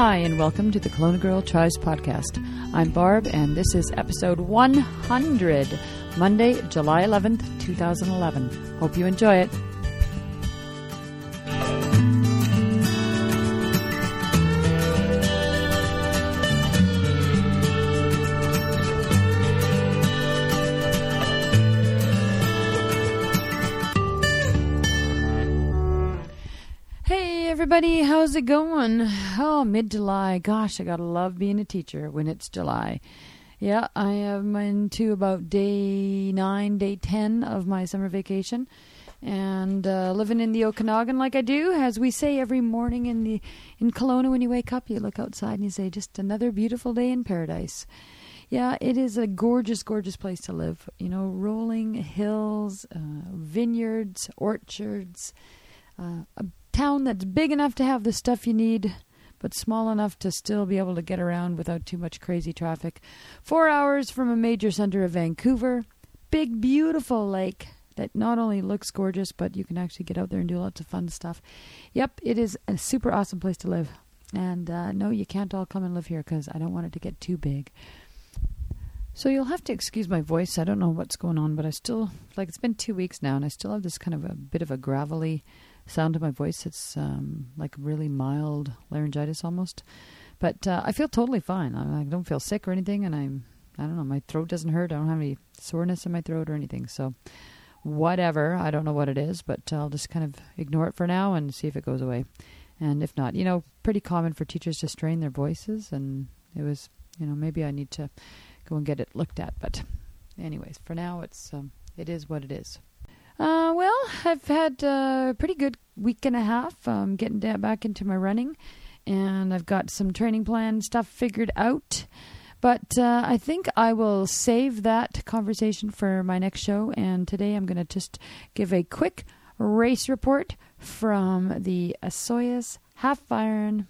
Hi, and welcome to the Kelowna Girl Tries podcast. I'm Barb, and this is episode 100, Monday, July 11th, 2011. Hope you enjoy it. Everybody, how's it going? Oh, mid July. Gosh, I gotta love being a teacher when it's July. Yeah, I am into about day nine, day ten of my summer vacation, and uh, living in the Okanagan like I do, as we say every morning in the in Kelowna. When you wake up, you look outside and you say, "Just another beautiful day in paradise." Yeah, it is a gorgeous, gorgeous place to live. You know, rolling hills, uh, vineyards, orchards. Uh, a town that's big enough to have the stuff you need, but small enough to still be able to get around without too much crazy traffic. Four hours from a major center of Vancouver. Big, beautiful lake that not only looks gorgeous, but you can actually get out there and do lots of fun stuff. Yep, it is a super awesome place to live. And uh, no, you can't all come and live here because I don't want it to get too big. So you'll have to excuse my voice. I don't know what's going on, but I still, like, it's been two weeks now, and I still have this kind of a bit of a gravelly sound of my voice. It's um, like really mild laryngitis almost, but uh, I feel totally fine. I, I, don't feel sick or anything, and I'm I don't know. My throat doesn't hurt. I don't have any soreness in my throat or anything. So whatever. I don't know what it is, but I'll just kind of ignore it for now and see if it goes away. And if not, you know, pretty common for teachers to strain their voices, and it was you know maybe I need to go and get it looked at. But anyways, for now it's um, it is what it is. Uh, well, I've had a pretty good week and a half um, getting back into my running, and I've got some training plan stuff figured out. But uh, I think I will save that conversation for my next show. And today I'm going to just give a quick race report from the Osoyoos Half Iron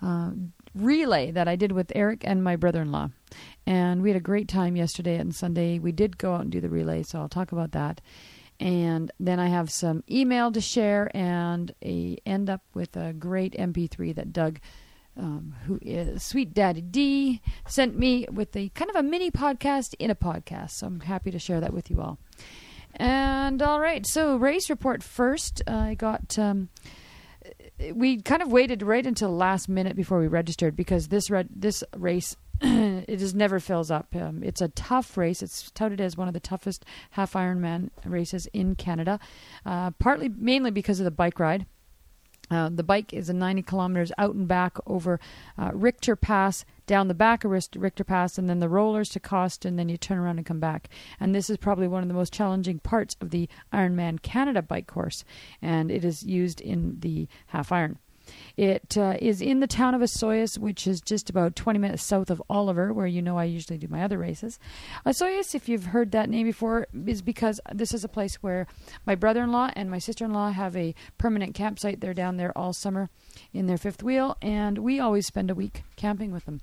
uh, relay that I did with Eric and my brother in law. And we had a great time yesterday and Sunday. We did go out and do the relay, so I'll talk about that. And then I have some email to share and a end up with a great MP3 that Doug, um, who is Sweet Daddy D, sent me with a kind of a mini podcast in a podcast. So I'm happy to share that with you all. And all right, so race report first. I got. Um, we kind of waited right until last minute before we registered because this red this race it just never fills up. Um, it's a tough race. It's touted as one of the toughest half Ironman races in Canada, uh, partly mainly because of the bike ride. Uh, the bike is a 90 kilometers out and back over uh, Richter Pass, down the back of Richter Pass, and then the rollers to Cawston, and then you turn around and come back. And this is probably one of the most challenging parts of the Ironman Canada bike course, and it is used in the half Iron. It uh, is in the town of Osoyoos, which is just about 20 minutes south of Oliver, where you know I usually do my other races. Osoyoos, if you've heard that name before, is because this is a place where my brother in law and my sister in law have a permanent campsite. They're down there all summer in their fifth wheel, and we always spend a week camping with them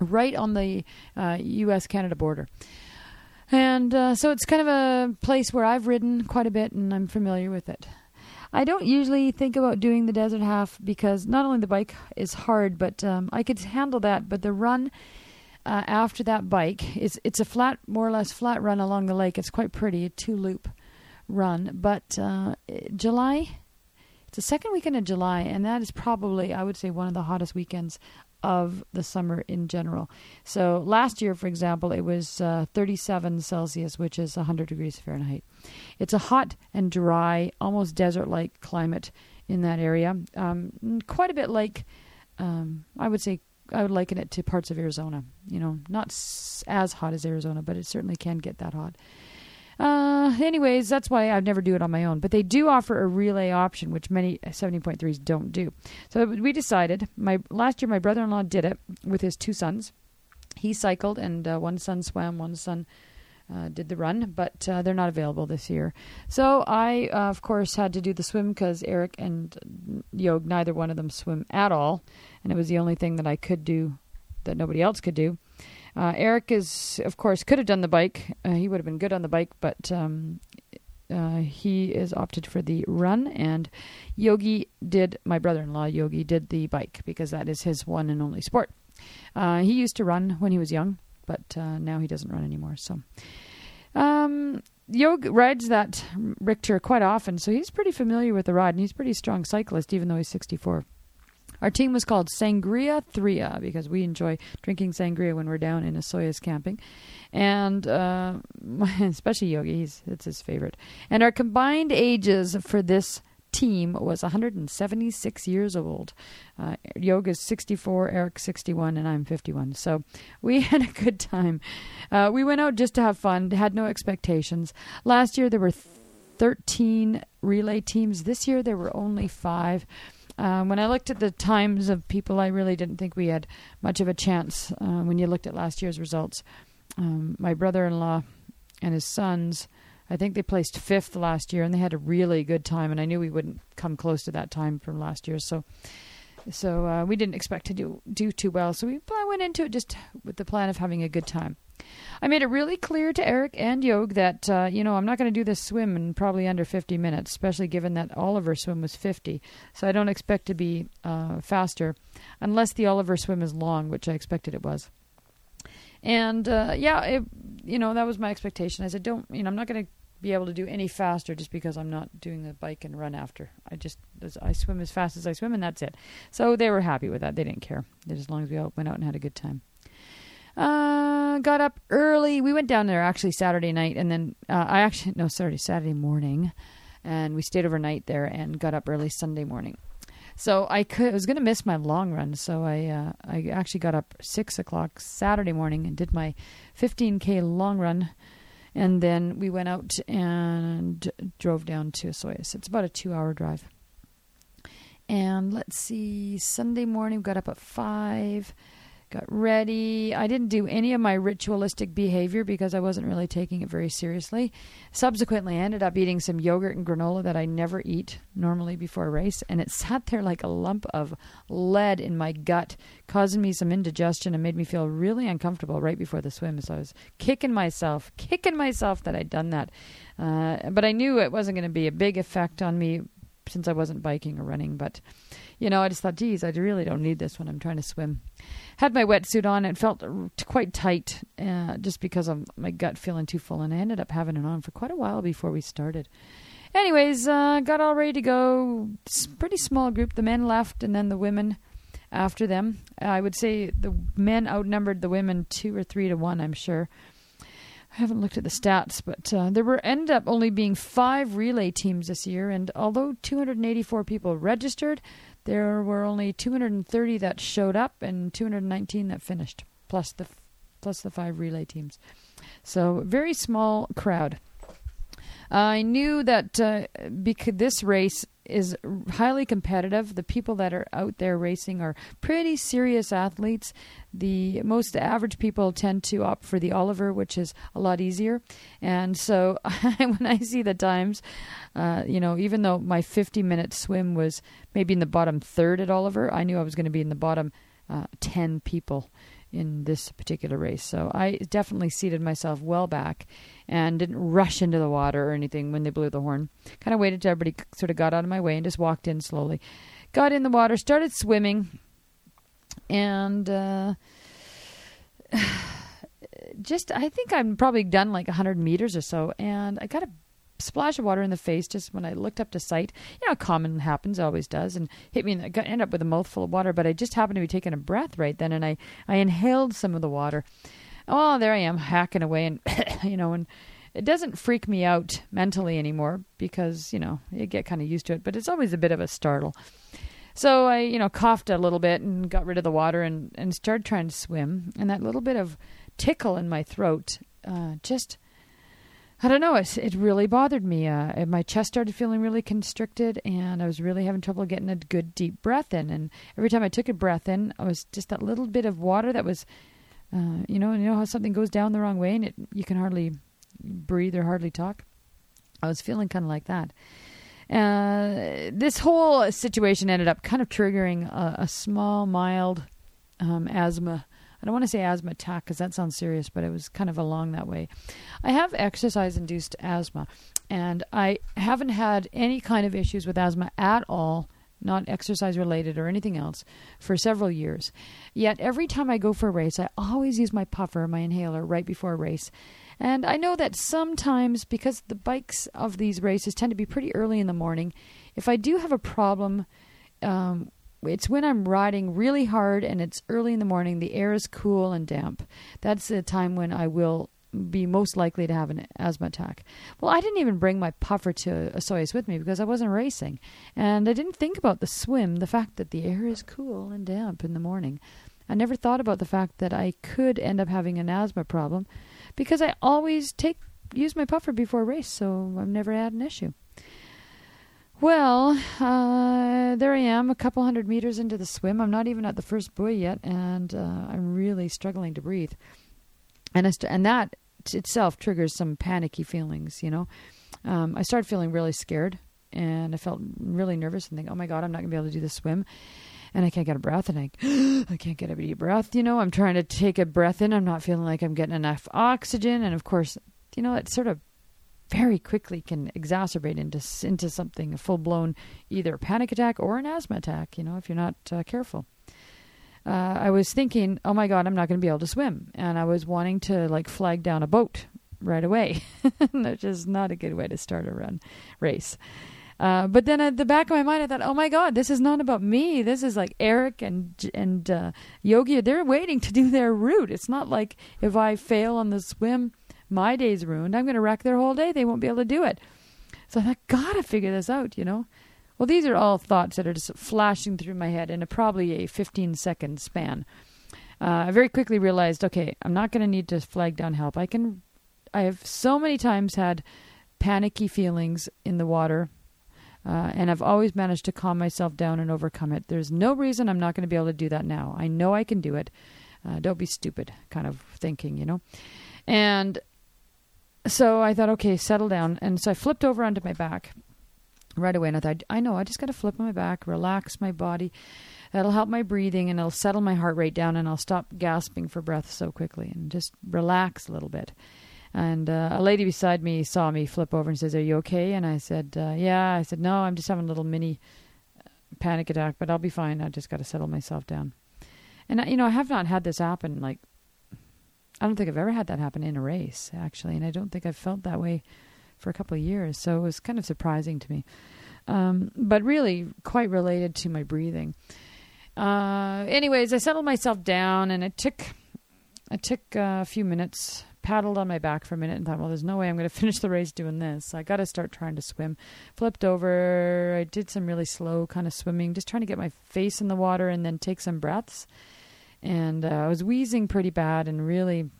right on the uh, U.S. Canada border. And uh, so it's kind of a place where I've ridden quite a bit and I'm familiar with it. I don't usually think about doing the desert half because not only the bike is hard, but um, I could handle that. But the run uh, after that bike is it's a flat, more or less flat run along the lake. It's quite pretty, a two loop run. But uh, July, it's the second weekend of July, and that is probably I would say one of the hottest weekends of the summer in general. So last year, for example, it was uh, 37 Celsius, which is 100 degrees Fahrenheit. It's a hot and dry, almost desert like climate in that area. Um, quite a bit like, um, I would say, I would liken it to parts of Arizona. You know, not as hot as Arizona, but it certainly can get that hot. Uh, anyways, that's why I'd never do it on my own. But they do offer a relay option, which many 70.3s don't do. So we decided. My last year, my brother-in-law did it with his two sons. He cycled, and uh, one son swam, one son uh, did the run, but uh, they're not available this year. So I, uh, of course, had to do the swim because Eric and Yog, neither one of them swim at all, and it was the only thing that I could do that nobody else could do. Uh, Eric is, of course, could have done the bike. Uh, he would have been good on the bike, but um, uh, he is opted for the run, and Yogi did. My brother-in-law Yogi did the bike because that is his one and only sport. Uh, he used to run when he was young, but uh, now he doesn't run anymore. So, um, Yog rides that Richter quite often, so he's pretty familiar with the ride, and he's a pretty strong cyclist, even though he's 64. Our team was called Sangria Thria because we enjoy drinking sangria when we're down in Osoyoos camping. And uh, especially Yogi, he's, it's his favorite. And our combined ages for this team was 176 years old. Uh, Yoga's 64, Eric 61, and I'm 51. So we had a good time. Uh, we went out just to have fun, had no expectations. Last year there were 13 relay teams. This year there were only five. Um, when I looked at the times of people, I really didn't think we had much of a chance uh, when you looked at last year's results. Um, my brother in law and his sons, I think they placed fifth last year, and they had a really good time. And I knew we wouldn't come close to that time from last year, so so uh, we didn't expect to do do too well. So we I went into it just with the plan of having a good time. I made it really clear to Eric and Yog that, uh, you know, I'm not going to do this swim in probably under 50 minutes, especially given that Oliver swim was 50. So I don't expect to be uh, faster unless the Oliver swim is long, which I expected it was. And uh, yeah, it, you know, that was my expectation. I said, don't, you know, I'm not going to be able to do any faster just because I'm not doing the bike and run after. I just I swim as fast as I swim and that's it. So they were happy with that. They didn't care as long as we all went out and had a good time. Uh, got up early. We went down there actually Saturday night, and then uh, I actually no, sorry, Saturday morning, and we stayed overnight there and got up early Sunday morning. So I could I was going to miss my long run, so I uh, I actually got up six o'clock Saturday morning and did my 15k long run, and then we went out and drove down to Osoyoos. It's about a two-hour drive. And let's see, Sunday morning we got up at five got ready. I didn't do any of my ritualistic behavior because I wasn't really taking it very seriously. Subsequently, I ended up eating some yogurt and granola that I never eat normally before a race, and it sat there like a lump of lead in my gut, causing me some indigestion and made me feel really uncomfortable right before the swim. So I was kicking myself, kicking myself that I'd done that. Uh, but I knew it wasn't going to be a big effect on me since I wasn't biking or running. But, you know, I just thought, geez, I really don't need this when I'm trying to swim had my wetsuit on. It felt quite tight uh, just because of my gut feeling too full, and I ended up having it on for quite a while before we started. Anyways, uh, got all ready to go. Pretty small group. The men left, and then the women after them. I would say the men outnumbered the women two or three to one. I'm sure. I haven't looked at the stats, but uh, there were ended up only being five relay teams this year, and although 284 people registered, there were only 230 that showed up and 219 that finished, plus the plus the five relay teams. So very small crowd. I knew that uh, because this race is highly competitive. The people that are out there racing are pretty serious athletes. The most average people tend to opt for the Oliver, which is a lot easier. And so when I see the times, uh, you know, even though my 50 minute swim was maybe in the bottom third at Oliver, I knew I was going to be in the bottom uh, 10 people in this particular race. So I definitely seated myself well back and didn't rush into the water or anything when they blew the horn. Kind of waited till everybody sort of got out of my way and just walked in slowly. Got in the water, started swimming, and uh, just I think I'm probably done like 100 meters or so, and I got a splash of water in the face just when I looked up to sight. You know, common happens, always does, and hit me. And I got, end up with a mouthful of water, but I just happened to be taking a breath right then, and I I inhaled some of the water. Oh, there I am hacking away, and you know, and it doesn't freak me out mentally anymore because you know you get kind of used to it, but it's always a bit of a startle. So I, you know, coughed a little bit and got rid of the water and and started trying to swim, and that little bit of tickle in my throat uh, just I don't know. It, it really bothered me. Uh, my chest started feeling really constricted, and I was really having trouble getting a good deep breath in. And every time I took a breath in, I was just that little bit of water that was, uh, you know, you know how something goes down the wrong way, and it you can hardly breathe or hardly talk. I was feeling kind of like that. Uh, this whole situation ended up kind of triggering a, a small, mild um, asthma I don't want to say asthma attack because that sounds serious, but it was kind of along that way. I have exercise induced asthma, and I haven't had any kind of issues with asthma at all not exercise related or anything else, for several years. Yet every time I go for a race, I always use my puffer, my inhaler, right before a race. And I know that sometimes, because the bikes of these races tend to be pretty early in the morning, if I do have a problem, um, it's when I'm riding really hard and it's early in the morning, the air is cool and damp. That's the time when I will be most likely to have an asthma attack. Well, I didn't even bring my puffer to Osoyoos with me because I wasn't racing. And I didn't think about the swim, the fact that the air is cool and damp in the morning. I never thought about the fact that I could end up having an asthma problem because I always take use my puffer before a race, so I've never had an issue. Well, uh, there I am, a couple hundred meters into the swim. I'm not even at the first buoy yet, and uh, I'm really struggling to breathe. And, st- and that itself triggers some panicky feelings, you know. Um, I started feeling really scared and I felt really nervous and think, oh my God, I'm not going to be able to do the swim. And I can't get a breath and I, I can't get a deep breath, you know. I'm trying to take a breath in. I'm not feeling like I'm getting enough oxygen. And of course, you know, it sort of very quickly can exacerbate into into something a full blown either a panic attack or an asthma attack. You know, if you're not uh, careful uh, I was thinking, oh my God, I'm not going to be able to swim. And I was wanting to like flag down a boat right away, which is not a good way to start a run race. Uh, but then at the back of my mind, I thought, oh my God, this is not about me. This is like Eric and and uh, Yogi. They're waiting to do their route. It's not like if I fail on the swim, my day's ruined. I'm going to wreck their whole day. They won't be able to do it. So I thought, gotta figure this out, you know. Well, these are all thoughts that are just flashing through my head in a probably a 15 second span. Uh, I very quickly realized, okay, I'm not going to need to flag down help. I can. I have so many times had panicky feelings in the water, uh, and I've always managed to calm myself down and overcome it. There's no reason I'm not going to be able to do that now. I know I can do it. Uh, don't be stupid, kind of thinking, you know. And so I thought, okay, settle down. And so I flipped over onto my back right away. And I thought, I know, I just got to flip on my back, relax my body. That'll help my breathing and it'll settle my heart rate down and I'll stop gasping for breath so quickly and just relax a little bit. And uh, a lady beside me saw me flip over and says, Are you okay? And I said, uh, Yeah. I said, No, I'm just having a little mini uh, panic attack, but I'll be fine. I just got to settle myself down. And, you know, I have not had this happen. Like, I don't think I've ever had that happen in a race, actually. And I don't think I've felt that way for a couple of years. So it was kind of surprising to me, um, but really quite related to my breathing. Uh, anyways, I settled myself down, and it took I took uh, a few minutes, paddled on my back for a minute, and thought, well, there's no way I'm going to finish the race doing this. I got to start trying to swim. Flipped over. I did some really slow kind of swimming, just trying to get my face in the water and then take some breaths. And uh, I was wheezing pretty bad and really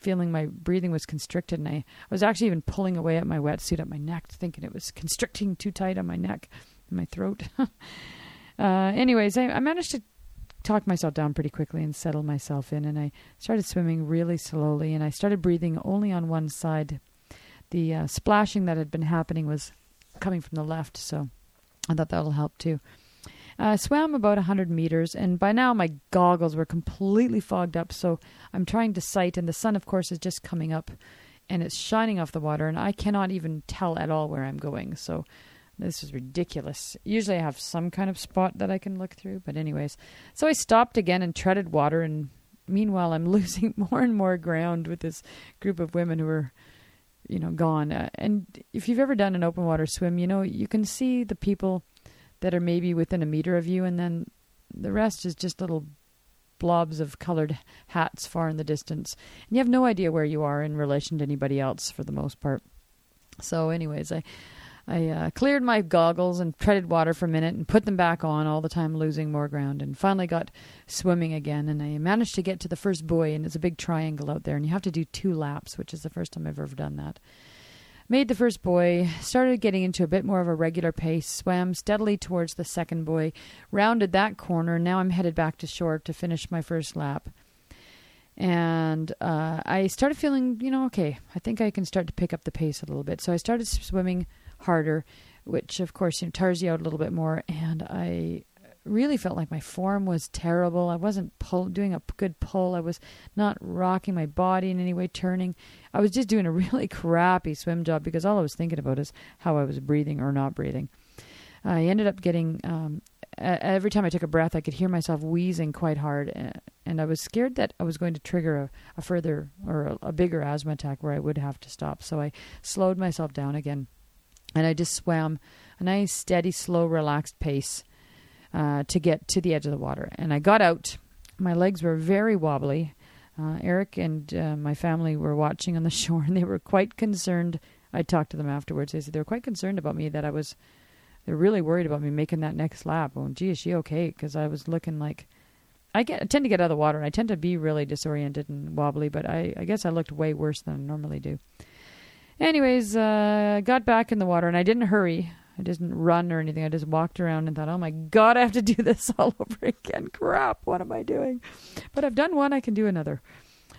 feeling my breathing was constricted, and I, I was actually even pulling away at my wetsuit at my neck, thinking it was constricting too tight on my neck and my throat. uh, anyways, I, I managed to talk myself down pretty quickly and settle myself in, and I started swimming really slowly, and I started breathing only on one side. The uh, splashing that had been happening was coming from the left, so I thought that'll help too. I swam about 100 meters, and by now my goggles were completely fogged up, so I'm trying to sight, and the sun, of course, is just coming up and it's shining off the water, and I cannot even tell at all where I'm going. So this is ridiculous. Usually I have some kind of spot that I can look through, but, anyways. So I stopped again and treaded water, and meanwhile, I'm losing more and more ground with this group of women who are you know gone uh, and if you've ever done an open water swim you know you can see the people that are maybe within a meter of you, and then the rest is just little blobs of colored hats far in the distance. And you have no idea where you are in relation to anybody else for the most part. So, anyways, I I uh, cleared my goggles and treaded water for a minute and put them back on, all the time losing more ground, and finally got swimming again. And I managed to get to the first buoy, and it's a big triangle out there, and you have to do two laps, which is the first time I've ever done that. Made the first buoy, started getting into a bit more of a regular pace, swam steadily towards the second buoy, rounded that corner. Now I'm headed back to shore to finish my first lap. And uh, I started feeling, you know, okay, I think I can start to pick up the pace a little bit. So I started swimming harder, which of course you know, tires you out a little bit more. And I really felt like my form was terrible. I wasn't pull, doing a good pull. I was not rocking my body in any way, turning. I was just doing a really crappy swim job because all I was thinking about is how I was breathing or not breathing. I ended up getting um, every time I took a breath, I could hear myself wheezing quite hard, and I was scared that I was going to trigger a, a further or a, a, bigger asthma attack where I would have to stop. So I slowed myself down again, and I just swam a nice, steady, slow, relaxed pace uh, to get to the edge of the water. And I got out. My legs were very wobbly. Uh, Eric and uh, my family were watching on the shore, and they were quite concerned. I talked to them afterwards. They said they were quite concerned about me that I was they're really worried about me making that next lap. Oh, gee, is she okay? Because I was looking like I get I tend to get out of the water and I tend to be really disoriented and wobbly, but I, I guess I looked way worse than I normally do. Anyways, uh, got back in the water and I didn't hurry. I didn't run or anything. I just walked around and thought, oh my God, I have to do this all over again. Crap, what am I doing? But I've done one, I can do another.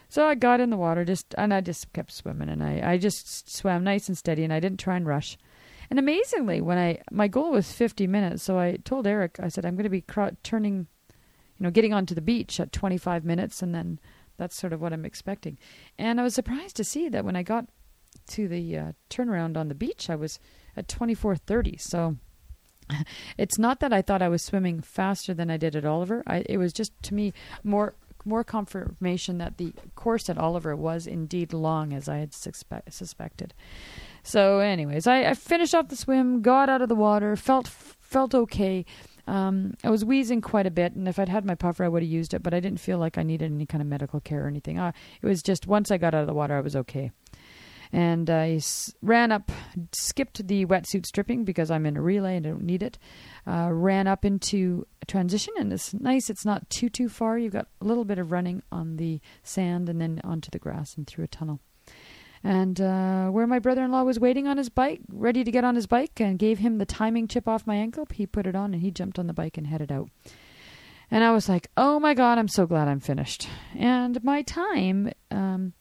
So I got in the water just and I just kept swimming and I, I just swam nice and steady and I didn't try and rush. And amazingly, when I my goal was 50 minutes, so I told Eric, I said I'm going to be cr- turning, you know, getting onto the beach at 25 minutes, and then that's sort of what I'm expecting. And I was surprised to see that when I got to the uh, turnaround on the beach, I was at 24:30. So it's not that I thought I was swimming faster than I did at Oliver. I, it was just to me more more confirmation that the course at Oliver was indeed long as I had suspe- suspected. So, anyways, I, I finished off the swim, got out of the water, felt felt okay. Um, I was wheezing quite a bit, and if I'd had my puffer, I would have used it, but I didn't feel like I needed any kind of medical care or anything. Uh, it was just once I got out of the water, I was okay. And I ran up, skipped the wetsuit stripping because I'm in a relay and I don't need it. Uh, ran up into transition, and it's nice. It's not too too far. You've got a little bit of running on the sand and then onto the grass and through a tunnel and uh, where my brother-in-law was waiting on his bike, ready to get on his bike, and gave him the timing chip off my ankle. He put it on and he jumped on the bike and headed out. And I was like, "Oh my god, I'm so glad I'm finished." And my time, um,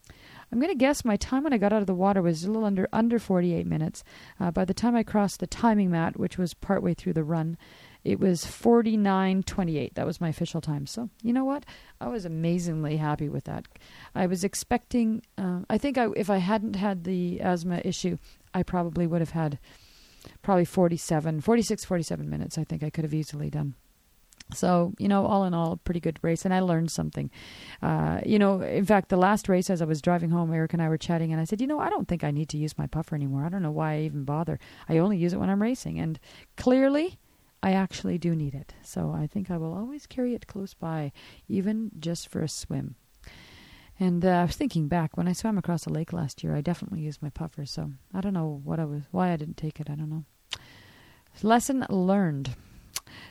I'm going to guess my time when I got out of the water was a little under under 48 minutes. Uh, by the time I crossed the timing mat, which was partway through the run, it was 49.28. That was my official time. So, you know what? I was amazingly happy with that. I was expecting, uh, I think I, if I hadn't had the asthma issue, I probably would have had probably 47, 46, 47 minutes. I think I could have easily done. So, you know, all in all, a pretty good race. And I learned something. Uh, you know, in fact, the last race, as I was driving home, Eric and I were chatting, and I said, you know, I don't think I need to use my puffer anymore. I don't know why I even bother. I only use it when I'm racing. And clearly, I actually do need it. So I think I will always carry it close by, even just for a swim. And uh, I was thinking back when I swam across the lake last year, I definitely used my puffer. So I don't know what I was, why I didn't take it. I don't know. Lesson learned.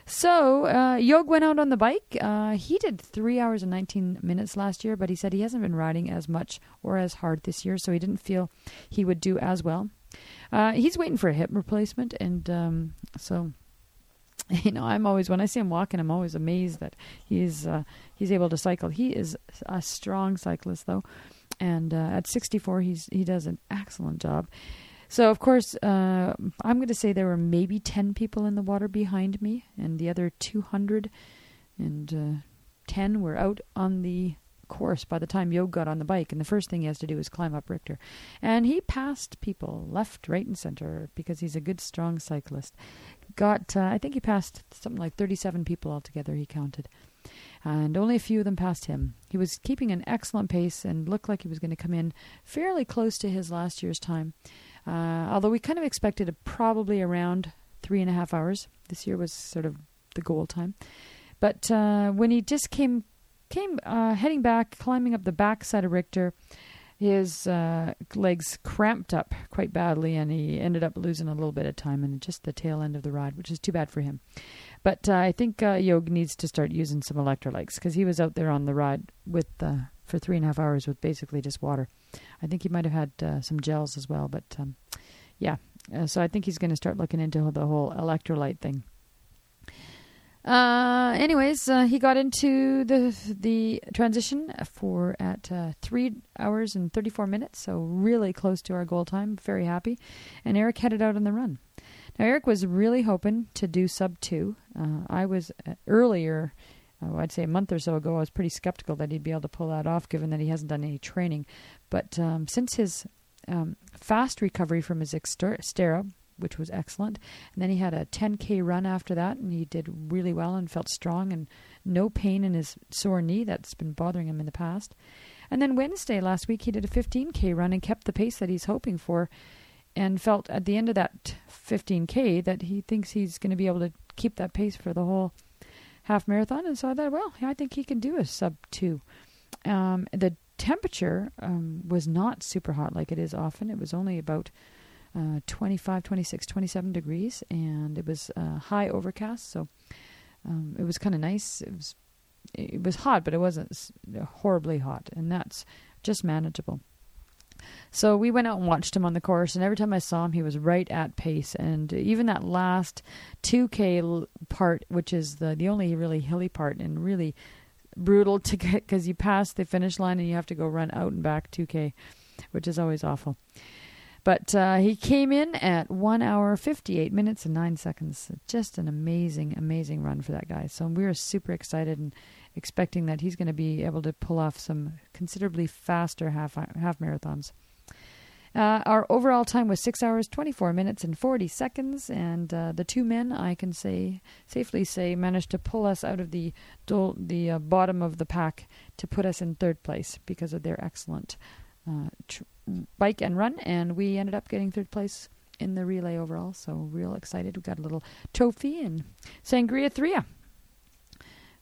So uh, Yog went out on the bike. Uh, he did three hours and 19 minutes last year, but he said he hasn't been riding as much or as hard this year, so he didn't feel he would do as well. Uh, he's waiting for a hip replacement, and um, so you know, I'm always when I see him walking, I'm always amazed that he's uh, he's able to cycle. He is a strong cyclist, though, and uh, at 64, he's he does an excellent job. So, of course, uh, I'm going to say there were maybe 10 people in the water behind me, and the other 200 and uh, 10 were out on the course by the time Yog got on the bike. And the first thing he has to do is climb up Richter. And he passed people left, right, and center because he's a good, strong cyclist got, uh, I think he passed something like 37 people altogether, he counted. And only a few of them passed him. He was keeping an excellent pace and looked like he was going to come in fairly close to his last year's time. Uh, although we kind of expected a, probably around three and a half hours. This year was sort of the goal time. But uh, when he just came came uh, heading back, climbing up the back side of Richter, his uh, legs cramped up quite badly, and he ended up losing a little bit of time in just the tail end of the ride, which is too bad for him. But uh, I think uh, Yog needs to start using some electrolytes because he was out there on the ride with uh, for three and a half hours with basically just water. I think he might have had uh, some gels as well, but um, yeah. Uh, so I think he's going to start looking into the whole electrolyte thing. Uh, anyways, uh, he got into the the transition for at uh, three hours and thirty four minutes, so really close to our goal time. Very happy, and Eric headed out on the run. Now, Eric was really hoping to do sub two. Uh, I was uh, earlier, uh, I'd say a month or so ago, I was pretty skeptical that he'd be able to pull that off given that he hasn't done any training. But um, since his um, fast recovery from his Xterra, which was excellent, and then he had a 10K run after that, and he did really well and felt strong and no pain in his sore knee that's been bothering him in the past. And then Wednesday last week, he did a 15K run and kept the pace that he's hoping for and felt at the end of that 15K that he thinks he's going to be able to keep that pace for the whole half marathon. And so I thought, well, I think he can do a sub two. Um, the temperature um, was not super hot like it is often. It was only about uh, 25, 26, 27 degrees, and it was uh, high overcast. So um, it was kind of nice. It was it was hot, but it wasn't horribly hot, and that's just manageable. So we went out and watched him on the course, and every time I saw him, he was right at pace. And even that last 2K part, which is the the only really hilly part and really brutal to get because you pass the finish line and you have to go run out and back 2K, which is always awful. But uh, he came in at 1 hour, 58 minutes, and 9 seconds. Just an amazing, amazing run for that guy. So we are super excited and expecting that he's going to be able to pull off some considerably faster half, half marathons. Uh, our overall time was 6 hours, 24 minutes, and 40 seconds. And uh, the two men, I can say safely say, managed to pull us out of the, the uh, bottom of the pack to put us in third place because of their excellent uh, tr- bike and run, and we ended up getting third place in the relay overall. So real excited. We got a little trophy and sangria tria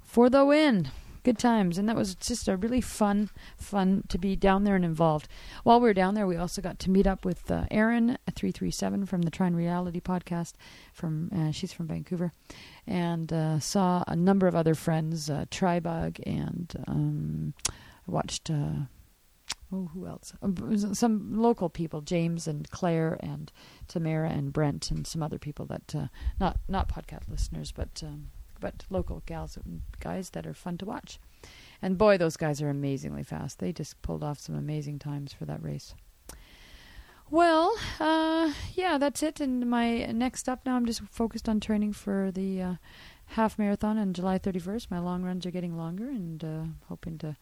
for the win. Good times, and that was just a really fun, fun to be down there and involved. While we were down there, we also got to meet up with uh, Erin three three seven from the Trine Reality podcast. From uh, she's from Vancouver, and uh, saw a number of other friends, uh, Tribug, and um, watched uh, oh, who else? Um, some local people, James and Claire and Tamara and Brent and some other people that uh, not not podcast listeners, but um, but local gals and guys that are fun to watch. And boy, those guys are amazingly fast. They just pulled off some amazing times for that race. Well, uh, yeah, that's it. And my next up now, I'm just focused on training for the uh, half marathon on July 31st. My long runs are getting longer, and uh, hoping to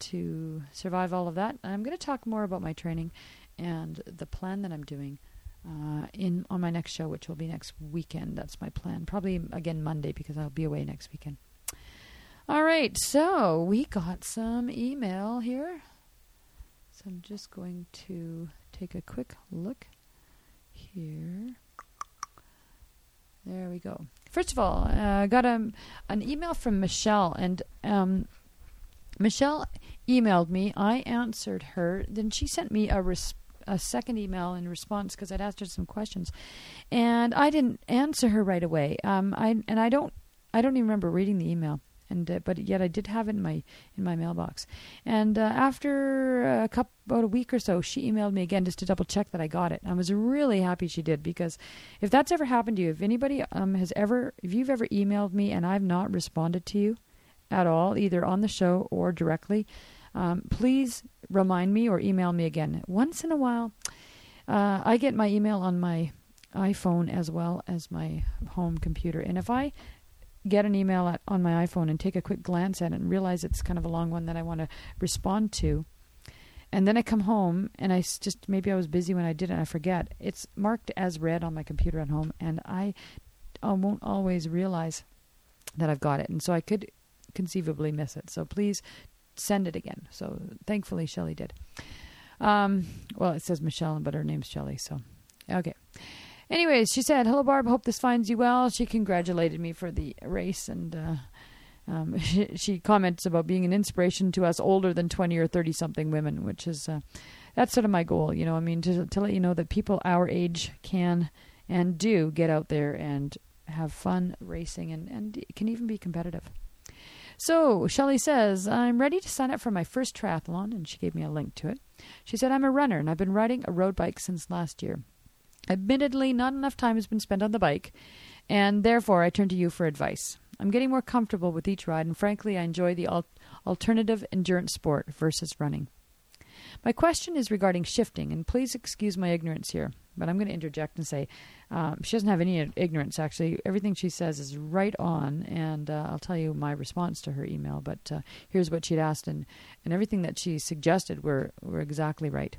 to survive all of that. I'm going to talk more about my training and the plan that I'm doing uh, in on my next show, which will be next weekend. That's my plan. Probably again Monday because I'll be away next weekend. All right, so we got some email here. So I'm just going to take a quick look here. There we go. First of all, I uh, got a, an email from Michelle, and um, Michelle emailed me. I answered her. Then she sent me a res- a second email in response because I'd asked her some questions, and I didn't answer her right away. Um, I and I don't I don't even remember reading the email. And uh, but yet I did have it in my in my mailbox. And uh, after a couple about a week or so, she emailed me again just to double check that I got it. I was really happy she did because if that's ever happened to you, if anybody um, has ever, if you've ever emailed me and I've not responded to you, at all, either on the show or directly, um, please remind me or email me again. Once in a while, uh, I get my email on my iPhone as well as my home computer. And if I get an email at, on my iPhone and take a quick glance at it and realize it's kind of a long one that I want to respond to, and then I come home and I just maybe I was busy when I did it and I forget. It's marked as read on my computer at home, and I, I won't always realize that I've got it. And so I could conceivably miss it. So please send it again. So thankfully, Shelly did. Um, well, it says Michelle, but her name's Shelly. So, okay. Anyways, she said, "Hello, Barb. Hope this finds you well." She congratulated me for the race, and uh, um, she, she, comments about being an inspiration to us older than twenty or thirty something women, which is uh, that's sort of my goal. You know, I mean, to to let you know that people our age can and do get out there and have fun racing, and and can even be competitive. So Shelly says, I'm ready to sign up for my first triathlon, and she gave me a link to it. She said, I'm a runner, and I've been riding a road bike since last year. Admittedly, not enough time has been spent on the bike, and therefore I turn to you for advice. I'm getting more comfortable with each ride, and frankly, I enjoy the al- alternative endurance sport versus running. My question is regarding shifting, and please excuse my ignorance here, but I'm going to interject and say um, she doesn't have any ignorance, actually. Everything she says is right on, and uh, I'll tell you my response to her email, but uh, here's what she'd asked, and, and everything that she suggested were, were exactly right.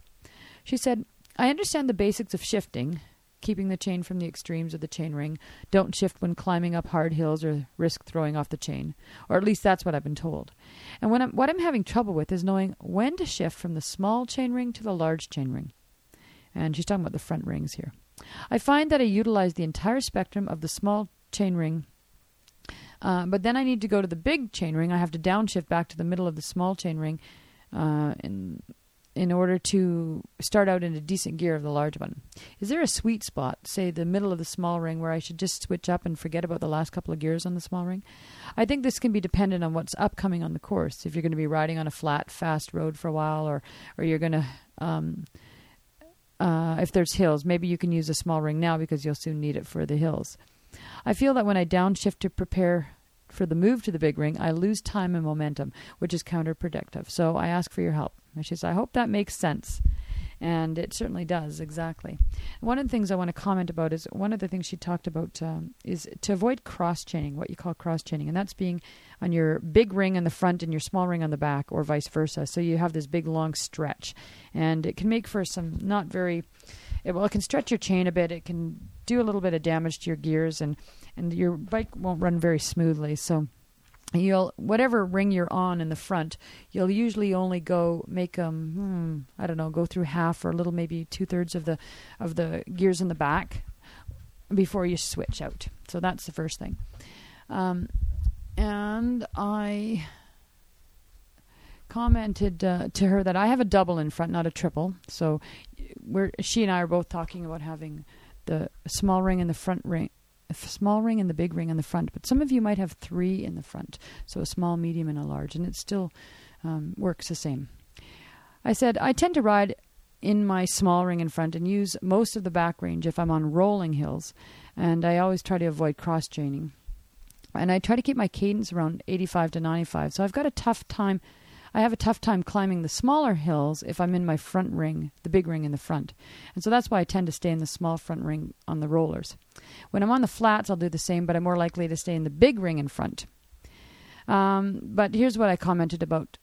She said, I understand the basics of shifting, keeping the chain from the extremes of the chain ring. Don't shift when climbing up hard hills or risk throwing off the chain. Or at least that's what I've been told. And I'm, what I'm having trouble with is knowing when to shift from the small chain ring to the large chain ring. And she's talking about the front rings here. I find that I utilize the entire spectrum of the small chain ring. Uh, but then I need to go to the big chain ring. I have to downshift back to the middle of the small chain ring uh, and in order to start out in a decent gear of the large one. Is there a sweet spot, say the middle of the small ring, where I should just switch up and forget about the last couple of gears on the small ring? I think this can be dependent on what's upcoming on the course. If you're going to be riding on a flat, fast road for a while, or or you're going to um, uh, if there's hills, maybe you can use a small ring now because you'll soon need it for the hills. I feel that when I downshift to prepare for the move to the big ring, I lose time and momentum, which is counterproductive. So I ask for your help. And she says, I hope that makes sense. And it certainly does, exactly. One of the things I want to comment about is one of the things she talked about um, is to avoid cross chaining, what you call cross chaining, and that's being on your big ring on the front and your small ring on the back, or vice versa. So you have this big long stretch, and it can make for some not very. It, well, it can stretch your chain a bit. It can do a little bit of damage to your gears, and and your bike won't run very smoothly. So you'll whatever ring you're on in the front you'll usually only go make them hmm, i don't know go through half or a little maybe two-thirds of the of the gears in the back before you switch out. So that's the first thing. Um, and i commented uh, to her that i have a double in front not a triple. So we're she and i are both talking about having the small ring in the front ring a small ring and the big ring in the front, but some of you might have three in the front, so a small, medium, and a large, and it still um, works the same. I said, I tend to ride in my small ring in front and use most of the back range if I'm on rolling hills, and I always try to avoid cross chaining. And I try to keep my cadence around 85 to 95, so I've got a tough time I have a tough time climbing the smaller hills if I'm in my front ring, the big ring in the front. And so that's why I tend to stay in the small front ring on the rollers. When I'm on the flats, I'll do the same, but I'm more likely to stay in the big ring in front. Um, but here's what I commented about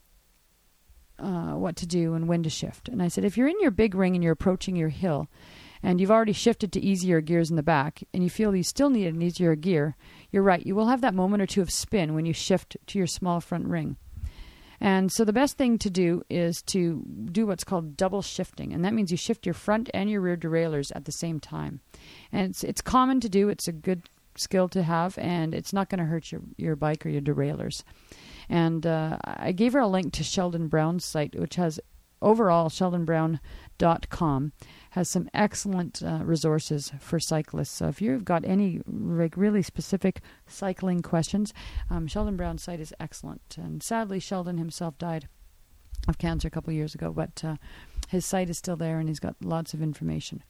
uh, what to do and when to shift. And I said, if you're in your big ring and you're approaching your hill, and you've already shifted to easier gears in the back, and you feel you still need an easier gear, you're right. You will have that moment or two of spin when you shift to your small front ring. And so the best thing to do is to do what's called double shifting, and that means you shift your front and your rear derailleurs at the same time. And it's it's common to do. It's a good skill to have, and it's not going to hurt your your bike or your derailleurs. And uh, I gave her a link to Sheldon Brown's site, which has overall sheldonbrown.com has some excellent uh, resources for cyclists. So if you've got any really specific cycling questions, um, Sheldon Brown's site is excellent. And sadly, Sheldon himself died of cancer a couple years ago, but uh, his site is still there, and he's got lots of information.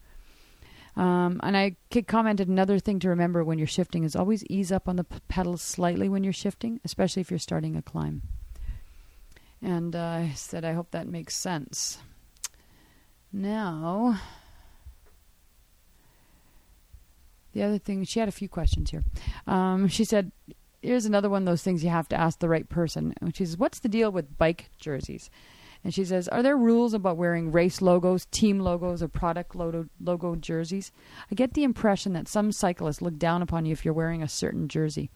Um, and I commented another thing to remember when you're shifting is always ease up on the p- pedals slightly when you're shifting, especially if you're starting a climb. And uh, I said, I hope that makes sense. Now, the other thing, she had a few questions here. Um, she said, Here's another one of those things you have to ask the right person. And she says, What's the deal with bike jerseys? And she says, Are there rules about wearing race logos, team logos, or product logo, logo jerseys? I get the impression that some cyclists look down upon you if you're wearing a certain jersey.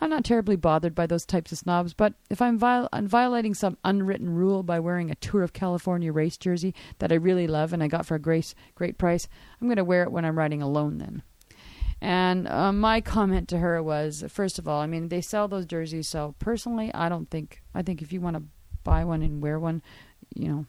I'm not terribly bothered by those types of snobs, but if I'm, viol- I'm, violating some unwritten rule by wearing a Tour of California race jersey that I really love and I got for a great, great price, I'm going to wear it when I'm riding alone then. And uh, my comment to her was, first of all, I mean, they sell those jerseys, so personally, I don't think, I think if you want to buy one and wear one, you know,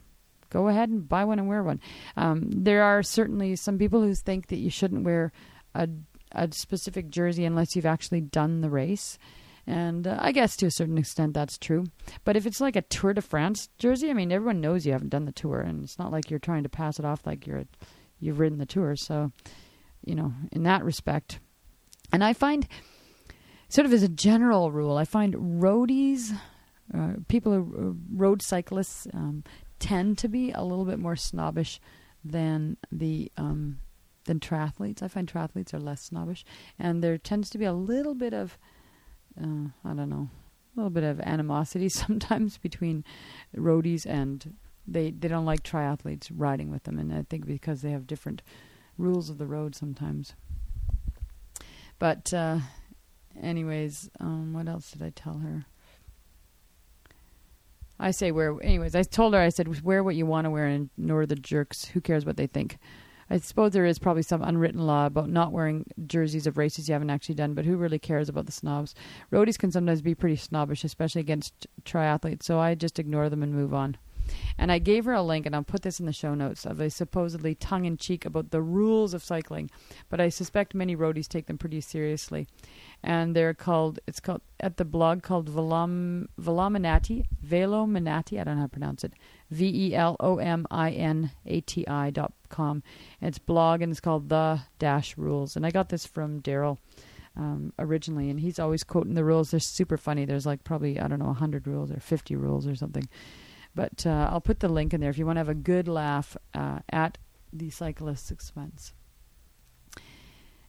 go ahead and buy one and wear one. Um, there are certainly some people who think that you shouldn't wear a a specific jersey unless you've actually done the race. And uh, I guess to a certain extent that's true. But if it's like a Tour de France jersey, I mean, everyone knows you haven't done the tour, and it's not like you're trying to pass it off like you're you've ridden the tour. So, you know, in that respect, and I find, sort of as a general rule, I find roadies, uh, people who uh, road cyclists, um, tend to be a little bit more snobbish than the um, than triathletes. I find triathletes are less snobbish, and there tends to be a little bit of uh, I don't know, a little bit of animosity sometimes between roadies and they they don't like triathletes riding with them, and I think because they have different rules of the road sometimes. But uh, anyways, um, what else did I tell her? I say wear. Anyways, I told her I said wear what you want to wear and ignore the jerks. Who cares what they think? I suppose there is probably some unwritten law about not wearing jerseys of races you haven't actually done, but who really cares about the snobs? Roadies can sometimes be pretty snobbish, especially against triathletes, so I just ignore them and move on. And I gave her a link, and I'll put this in the show notes, of a supposedly tongue in cheek about the rules of cycling. But I suspect many roadies take them pretty seriously. And they're called, it's called, at the blog called Velom, Velominati, Velominati, I don't know how to pronounce it, V E L O M I N A T I dot com. And it's blog, and it's called The Dash Rules. And I got this from Daryl. Um, originally, and he's always quoting the rules. They're super funny. There's like probably I don't know 100 rules or 50 rules or something, but uh, I'll put the link in there if you want to have a good laugh uh, at the cyclist's expense.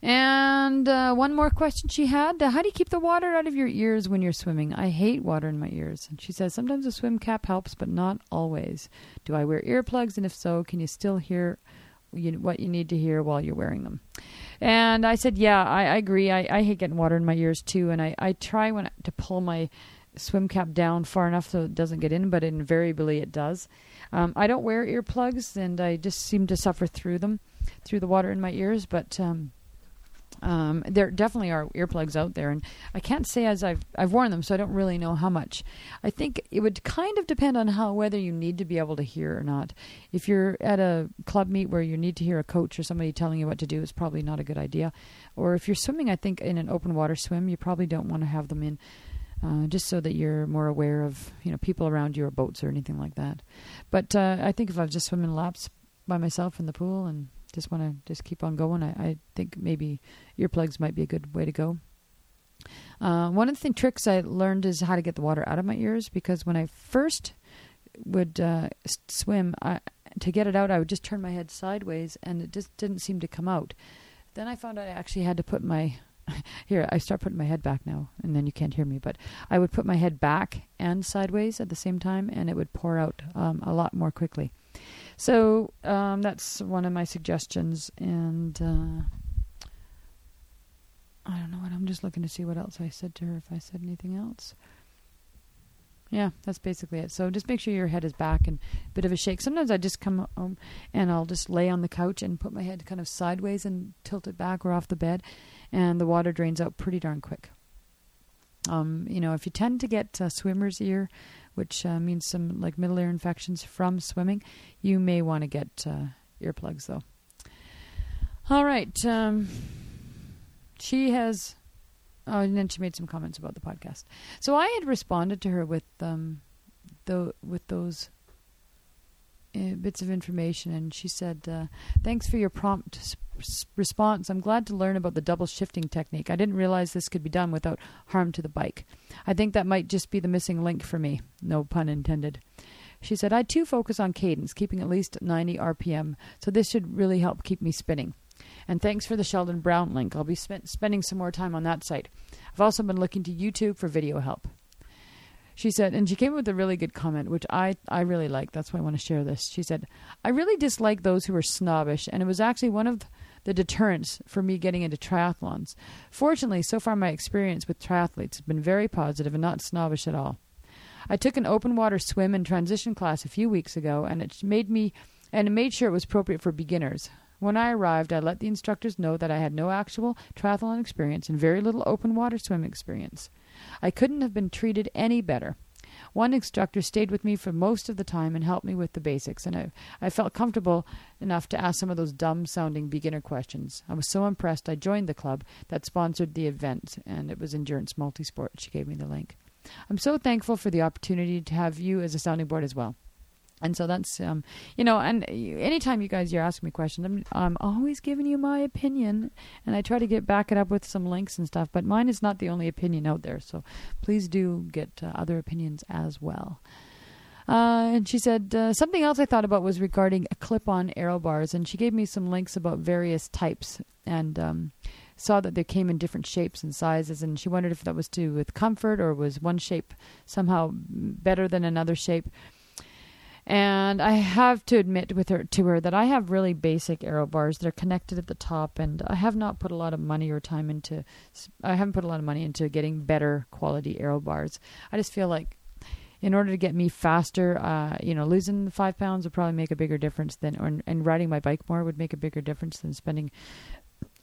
And uh, one more question she had uh, How do you keep the water out of your ears when you're swimming? I hate water in my ears. And she says, Sometimes a swim cap helps, but not always. Do I wear earplugs? And if so, can you still hear you, what you need to hear while you're wearing them? And I said, Yeah, I, I agree. I, I, hate getting water in my ears too. And I, I try when to pull my swim cap down far enough so it doesn't get in, but invariably it does. Um, I don't wear earplugs, and I just seem to suffer through them, through the water in my ears. But um, um, there definitely are earplugs out there, and I can't say as I've I've worn them, so I don't really know how much. I think it would kind of depend on how whether you need to be able to hear or not. If you're at a club meet where you need to hear a coach or somebody telling you what to do, it's probably not a good idea. Or if you're swimming, I think in an open water swim, you probably don't want to have them in uh, just so that you're more aware of you know people around you or boats or anything like that. But uh, I think if I was just swimming laps by myself in the pool and just want to just keep on going, I, I, think maybe earplugs might be a good way to go. Uh, one of the tricks I learned is how to get the water out of my ears because when I first would uh, swim, I, to get it out, I would just turn my head sideways and it just didn't seem to come out. Then I found out I actually had to put my here I start putting my head back now, and then you can't hear me. But I would put my head back and sideways at the same time, and it would pour out um, a lot more quickly. So um, that's one of my suggestions, and uh, I don't know what I'm just looking to see what else I said to her. If I said anything else. Yeah, that's basically it. So just make sure your head is back and a bit of a shake. Sometimes I just come home and I'll just lay on the couch and put my head kind of sideways and tilt it back or off the bed and the water drains out pretty darn quick. Um, you know, if you tend to get swimmer's ear, which uh, means some like middle ear infections from swimming, you may want to get uh, earplugs though. All right. Um, she has. Oh, and then she made some comments about the podcast. So I had responded to her with um, the with those uh, bits of information, and she said, uh, "Thanks for your prompt response. I'm glad to learn about the double shifting technique. I didn't realize this could be done without harm to the bike. I think that might just be the missing link for me. No pun intended." She said, "I too focus on cadence, keeping at least 90 RPM, so this should really help keep me spinning." And thanks for the Sheldon Brown link. I'll be spent spending some more time on that site. I've also been looking to YouTube for video help. She said, and she came up with a really good comment, which I, I really like. That's why I want to share this. She said, I really dislike those who are snobbish, and it was actually one of the deterrents for me getting into triathlons. Fortunately, so far my experience with triathletes has been very positive and not snobbish at all. I took an open water swim and transition class a few weeks ago, and it made me and it made sure it was appropriate for beginners. When I arrived, I let the instructors know that I had no actual triathlon experience and very little open water swim experience. I couldn't have been treated any better. One instructor stayed with me for most of the time and helped me with the basics, and I, I felt comfortable enough to ask some of those dumb sounding beginner questions. I was so impressed I joined the club that sponsored the event, and it was Endurance Multisport. She gave me the link. I'm so thankful for the opportunity to have you as a sounding board as well and so that's um, you know and anytime you guys you're asking me questions I'm, I'm always giving you my opinion and i try to get back it up with some links and stuff but mine is not the only opinion out there so please do get uh, other opinions as well Uh, and she said uh, something else I thought about was regarding clip-on aero bars, and she gave me some links about various types and um, saw that they came in different shapes and sizes. And she wondered if that was to do with comfort or was one shape somehow better than another shape. And I have to admit with her to her that I have really basic aero bars. They're connected at the top, and I have not put a lot of money or time into. I haven't put a lot of money into getting better quality aero bars. I just feel like in order to get me faster, uh, you know, losing the five pounds would probably make a bigger difference than, or, and riding my bike more would make a bigger difference than spending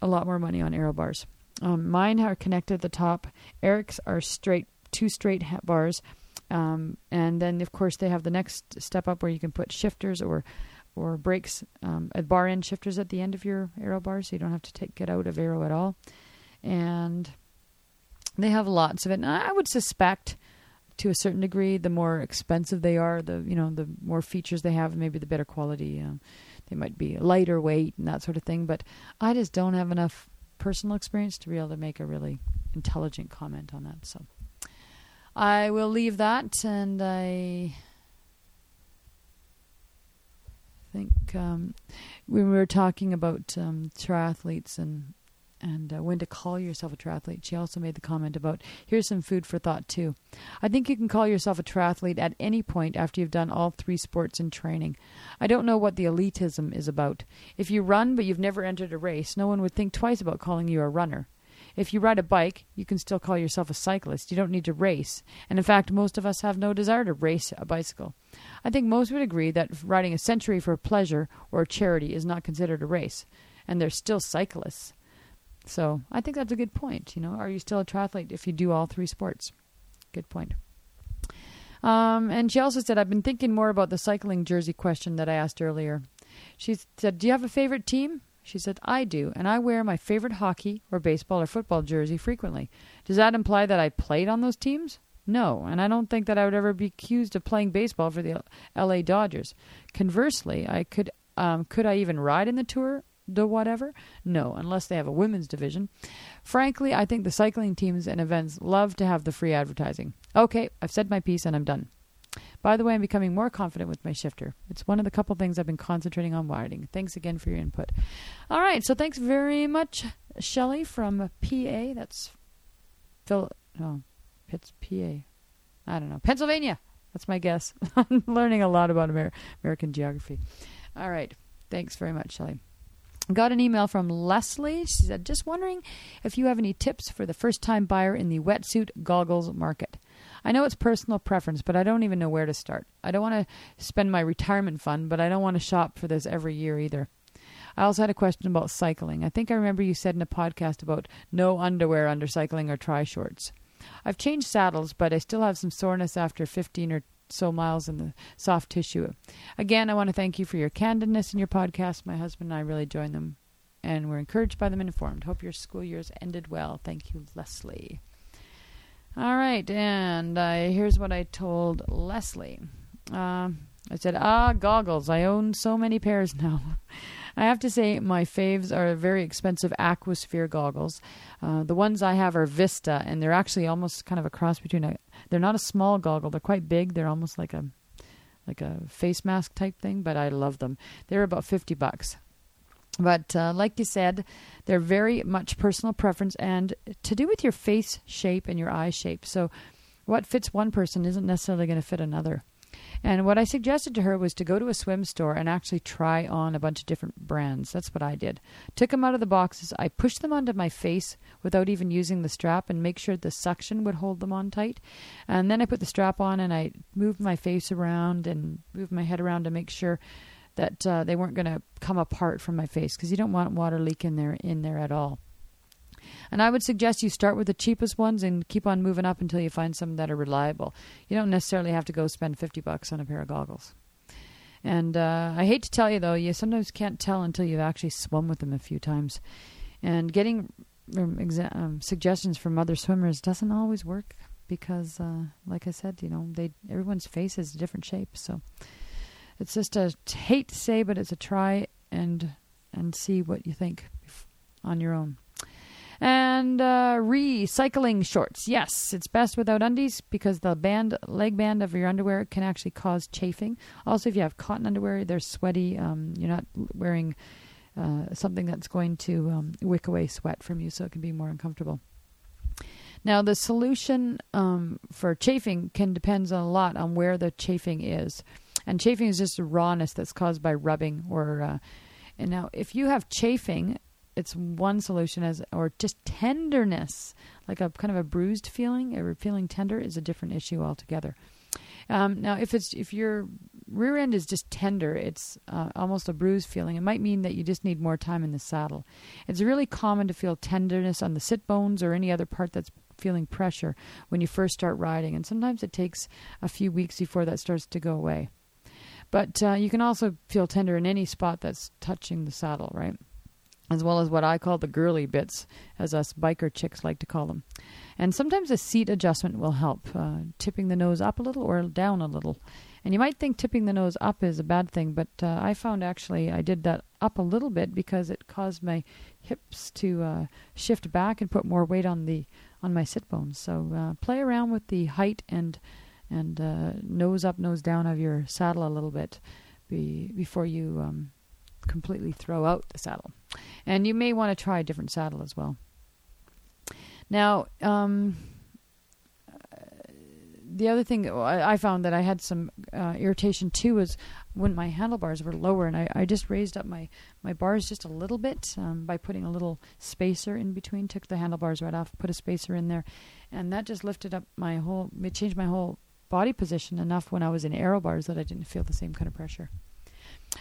a lot more money on aero bars. Um, mine are connected at the top. Eric's are straight, two straight bars, um, and then of course they have the next step up where you can put shifters or or brakes um, at bar end shifters at the end of your aero bar, so you don't have to take get out of aero at all. And they have lots of it. And I would suspect to a certain degree, the more expensive they are, the you know the more features they have, maybe the better quality. Um, they might be lighter weight and that sort of thing. But I just don't have enough personal experience to be able to make a really intelligent comment on that. So I will leave that, and I think um, when we were talking about um, triathletes and and uh, when to call yourself a triathlete. She also made the comment about here's some food for thought too. I think you can call yourself a triathlete at any point after you've done all three sports in training. I don't know what the elitism is about. If you run but you've never entered a race, no one would think twice about calling you a runner. If you ride a bike, you can still call yourself a cyclist. You don't need to race. And in fact, most of us have no desire to race a bicycle. I think most would agree that riding a century for pleasure or charity is not considered a race. And they're still cyclists. So I think that's a good point. You know, are you still a triathlete if you do all three sports? Good point. Um, and she also said, I've been thinking more about the cycling jersey question that I asked earlier. She said, Do you have a favorite team? She said, I do, and I wear my favorite hockey or baseball or football jersey frequently. Does that imply that I played on those teams? No, and I don't think that I would ever be accused of playing baseball for the LA Dodgers. Conversely, I could um, could I even ride in the tour? the whatever? No, unless they have a women's division. Frankly, I think the cycling teams and events love to have the free advertising. Okay, I've said my piece and I'm done. By the way, I'm becoming more confident with my shifter. It's one of the couple things I've been concentrating on wiring. Thanks again for your input. All right, so thanks very much, Shelley from PA. That's Phil. Oh, no, it's PA. I don't know. Pennsylvania. That's my guess. I'm learning a lot about Amer- American geography. All right. Thanks very much, Shelley. Got an email from Leslie. She said, Just wondering if you have any tips for the first time buyer in the wetsuit goggles market. I know it's personal preference, but I don't even know where to start. I don't want to spend my retirement fund, but I don't want to shop for this every year either. I also had a question about cycling. I think I remember you said in a podcast about no underwear under cycling or tri shorts. I've changed saddles, but I still have some soreness after 15 or so miles in the soft tissue. Again, I want to thank you for your candidness in your podcast. My husband and I really join them, and we're encouraged by them and informed. Hope your school years ended well. Thank you, Leslie. All right, and uh, here's what I told Leslie. Uh, I said, ah, goggles. I own so many pairs now. I have to say, my faves are very expensive Aquasphere goggles. Uh, the ones I have are Vista, and they're actually almost kind of a cross between a. They're not a small goggle. They're quite big. They're almost like a, like a face mask type thing. But I love them. They're about fifty bucks. But uh, like you said, they're very much personal preference and to do with your face shape and your eye shape. So, what fits one person isn't necessarily going to fit another. And what I suggested to her was to go to a swim store and actually try on a bunch of different brands. That's what I did. Took them out of the boxes. I pushed them onto my face without even using the strap and make sure the suction would hold them on tight. And then I put the strap on and I moved my face around and moved my head around to make sure that uh, they weren't going to come apart from my face because you don't want water leak in there in there at all. And I would suggest you start with the cheapest ones and keep on moving up until you find some that are reliable. You don't necessarily have to go spend 50 bucks on a pair of goggles. And uh, I hate to tell you, though, you sometimes can't tell until you've actually swum with them a few times. And getting um, exa- um, suggestions from other swimmers doesn't always work because, uh, like I said, you know, they everyone's face is a different shape. So it's just a hate to say, but it's a try and and see what you think on your own. And uh, recycling shorts. Yes, it's best without undies because the band, leg band of your underwear can actually cause chafing. Also, if you have cotton underwear, they're sweaty. Um, you're not wearing uh, something that's going to um, wick away sweat from you, so it can be more uncomfortable. Now, the solution um, for chafing can depends a lot on where the chafing is, and chafing is just a rawness that's caused by rubbing or. Uh, and now, if you have chafing it's one solution as or just tenderness like a kind of a bruised feeling or feeling tender is a different issue altogether um, now if it's if your rear end is just tender it's uh, almost a bruised feeling it might mean that you just need more time in the saddle it's really common to feel tenderness on the sit bones or any other part that's feeling pressure when you first start riding and sometimes it takes a few weeks before that starts to go away but uh, you can also feel tender in any spot that's touching the saddle right as well as what I call the girly bits, as us biker chicks like to call them. And sometimes a seat adjustment will help, uh, tipping the nose up a little or down a little. And you might think tipping the nose up is a bad thing, but uh, I found actually I did that up a little bit because it caused my hips to uh, shift back and put more weight on the on my sit bones. So uh, play around with the height and and uh, nose up, nose down of your saddle a little bit be, before you um, completely throw out the saddle. And you may want to try a different saddle as well. Now, um, the other thing I found that I had some uh, irritation too was when my handlebars were lower, and I, I just raised up my, my bars just a little bit um, by putting a little spacer in between. Took the handlebars right off, put a spacer in there, and that just lifted up my whole, it changed my whole body position enough when I was in aero bars that I didn't feel the same kind of pressure.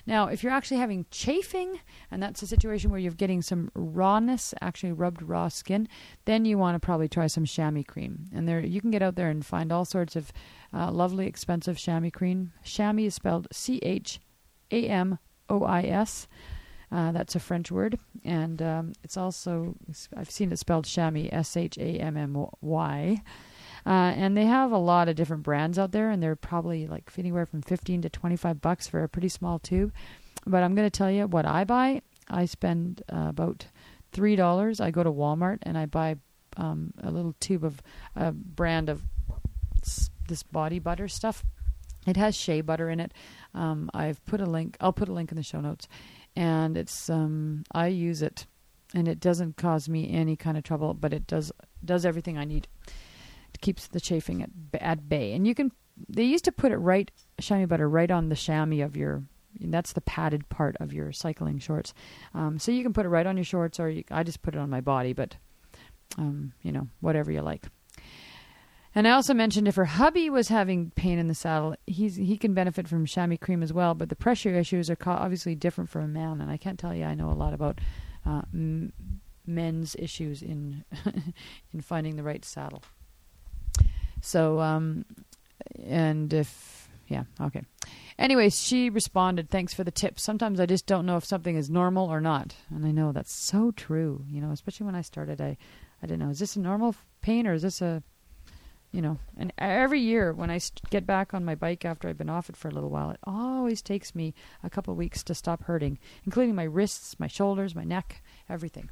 Now, if you're actually having chafing, and that's a situation where you're getting some rawness, actually rubbed raw skin, then you want to probably try some chamois cream. And there, you can get out there and find all sorts of uh, lovely, expensive chamois cream. Chamois is spelled C H A M O I S. Uh, that's a French word, and um, it's also I've seen it spelled shammy, S H A M M Y. Uh, and they have a lot of different brands out there, and they're probably like anywhere from 15 to 25 bucks for a pretty small tube. But I'm going to tell you what I buy. I spend uh, about three dollars. I go to Walmart and I buy um, a little tube of a brand of this body butter stuff. It has shea butter in it. Um, I've put a link. I'll put a link in the show notes, and it's um, I use it, and it doesn't cause me any kind of trouble, but it does does everything I need keeps the chafing at at bay. And you can they used to put it right chamois butter right on the chamois of your that's the padded part of your cycling shorts. Um, so you can put it right on your shorts, or you, I just put it on my body, but um, you know whatever you like. And I also mentioned if her hubby was having pain in the saddle, he's he can benefit from chamois cream as well. But the pressure issues are obviously different for a man, and I can't tell you I know a lot about uh, m- men's issues in in finding the right saddle. So, um, and if, yeah, okay. Anyways, she responded, thanks for the tips. Sometimes I just don't know if something is normal or not. And I know that's so true, you know, especially when I started, I, I didn't know, is this a normal pain or is this a, you know, and every year when I get back on my bike after I've been off it for a little while, it always takes me a couple weeks to stop hurting, including my wrists, my shoulders, my neck, everything.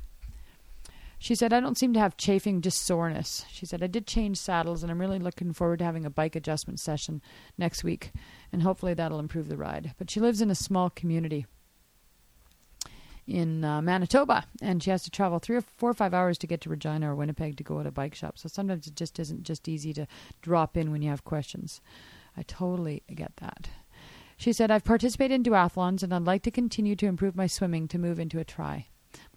She said, I don't seem to have chafing, just soreness. She said, I did change saddles and I'm really looking forward to having a bike adjustment session next week, and hopefully that'll improve the ride. But she lives in a small community in uh, Manitoba, and she has to travel three or four or five hours to get to Regina or Winnipeg to go at a bike shop. So sometimes it just isn't just easy to drop in when you have questions. I totally get that. She said, I've participated in duathlons and I'd like to continue to improve my swimming to move into a tri.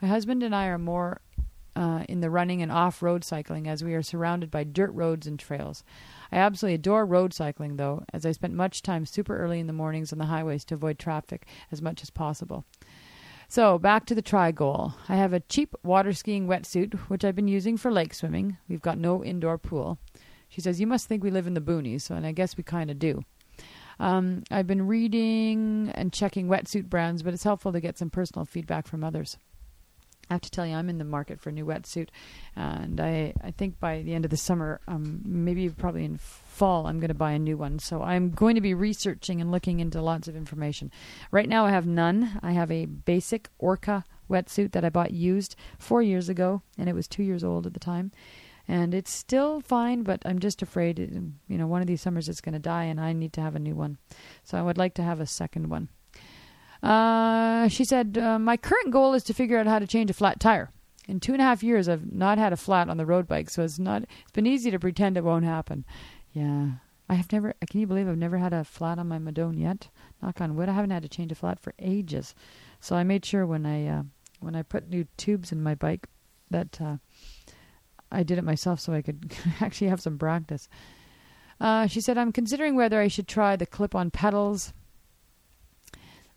My husband and I are more uh, in the running and off road cycling as we are surrounded by dirt roads and trails. I absolutely adore road cycling, though, as I spent much time super early in the mornings on the highways to avoid traffic as much as possible. So, back to the try goal. I have a cheap water skiing wetsuit, which I've been using for lake swimming. We've got no indoor pool. She says, You must think we live in the boonies, so, and I guess we kind of do. Um, I've been reading and checking wetsuit brands, but it's helpful to get some personal feedback from others. I have to tell you, I'm in the market for a new wetsuit, and I, I think by the end of the summer, um, maybe probably in fall, I'm going to buy a new one. So I'm going to be researching and looking into lots of information. Right now, I have none. I have a basic Orca wetsuit that I bought used four years ago, and it was two years old at the time. And it's still fine, but I'm just afraid, it, you know, one of these summers it's going to die, and I need to have a new one. So I would like to have a second one. Uh, she said, uh, My current goal is to figure out how to change a flat tire. In two and a half years, I've not had a flat on the road bike, so it's not. It's been easy to pretend it won't happen. Yeah, I have never. Can you believe I've never had a flat on my Madone yet? Knock on wood. I haven't had to change a flat for ages. So I made sure when I uh, when I put new tubes in my bike that uh, I did it myself so I could actually have some practice. Uh, she said, "I'm considering whether I should try the clip-on pedals."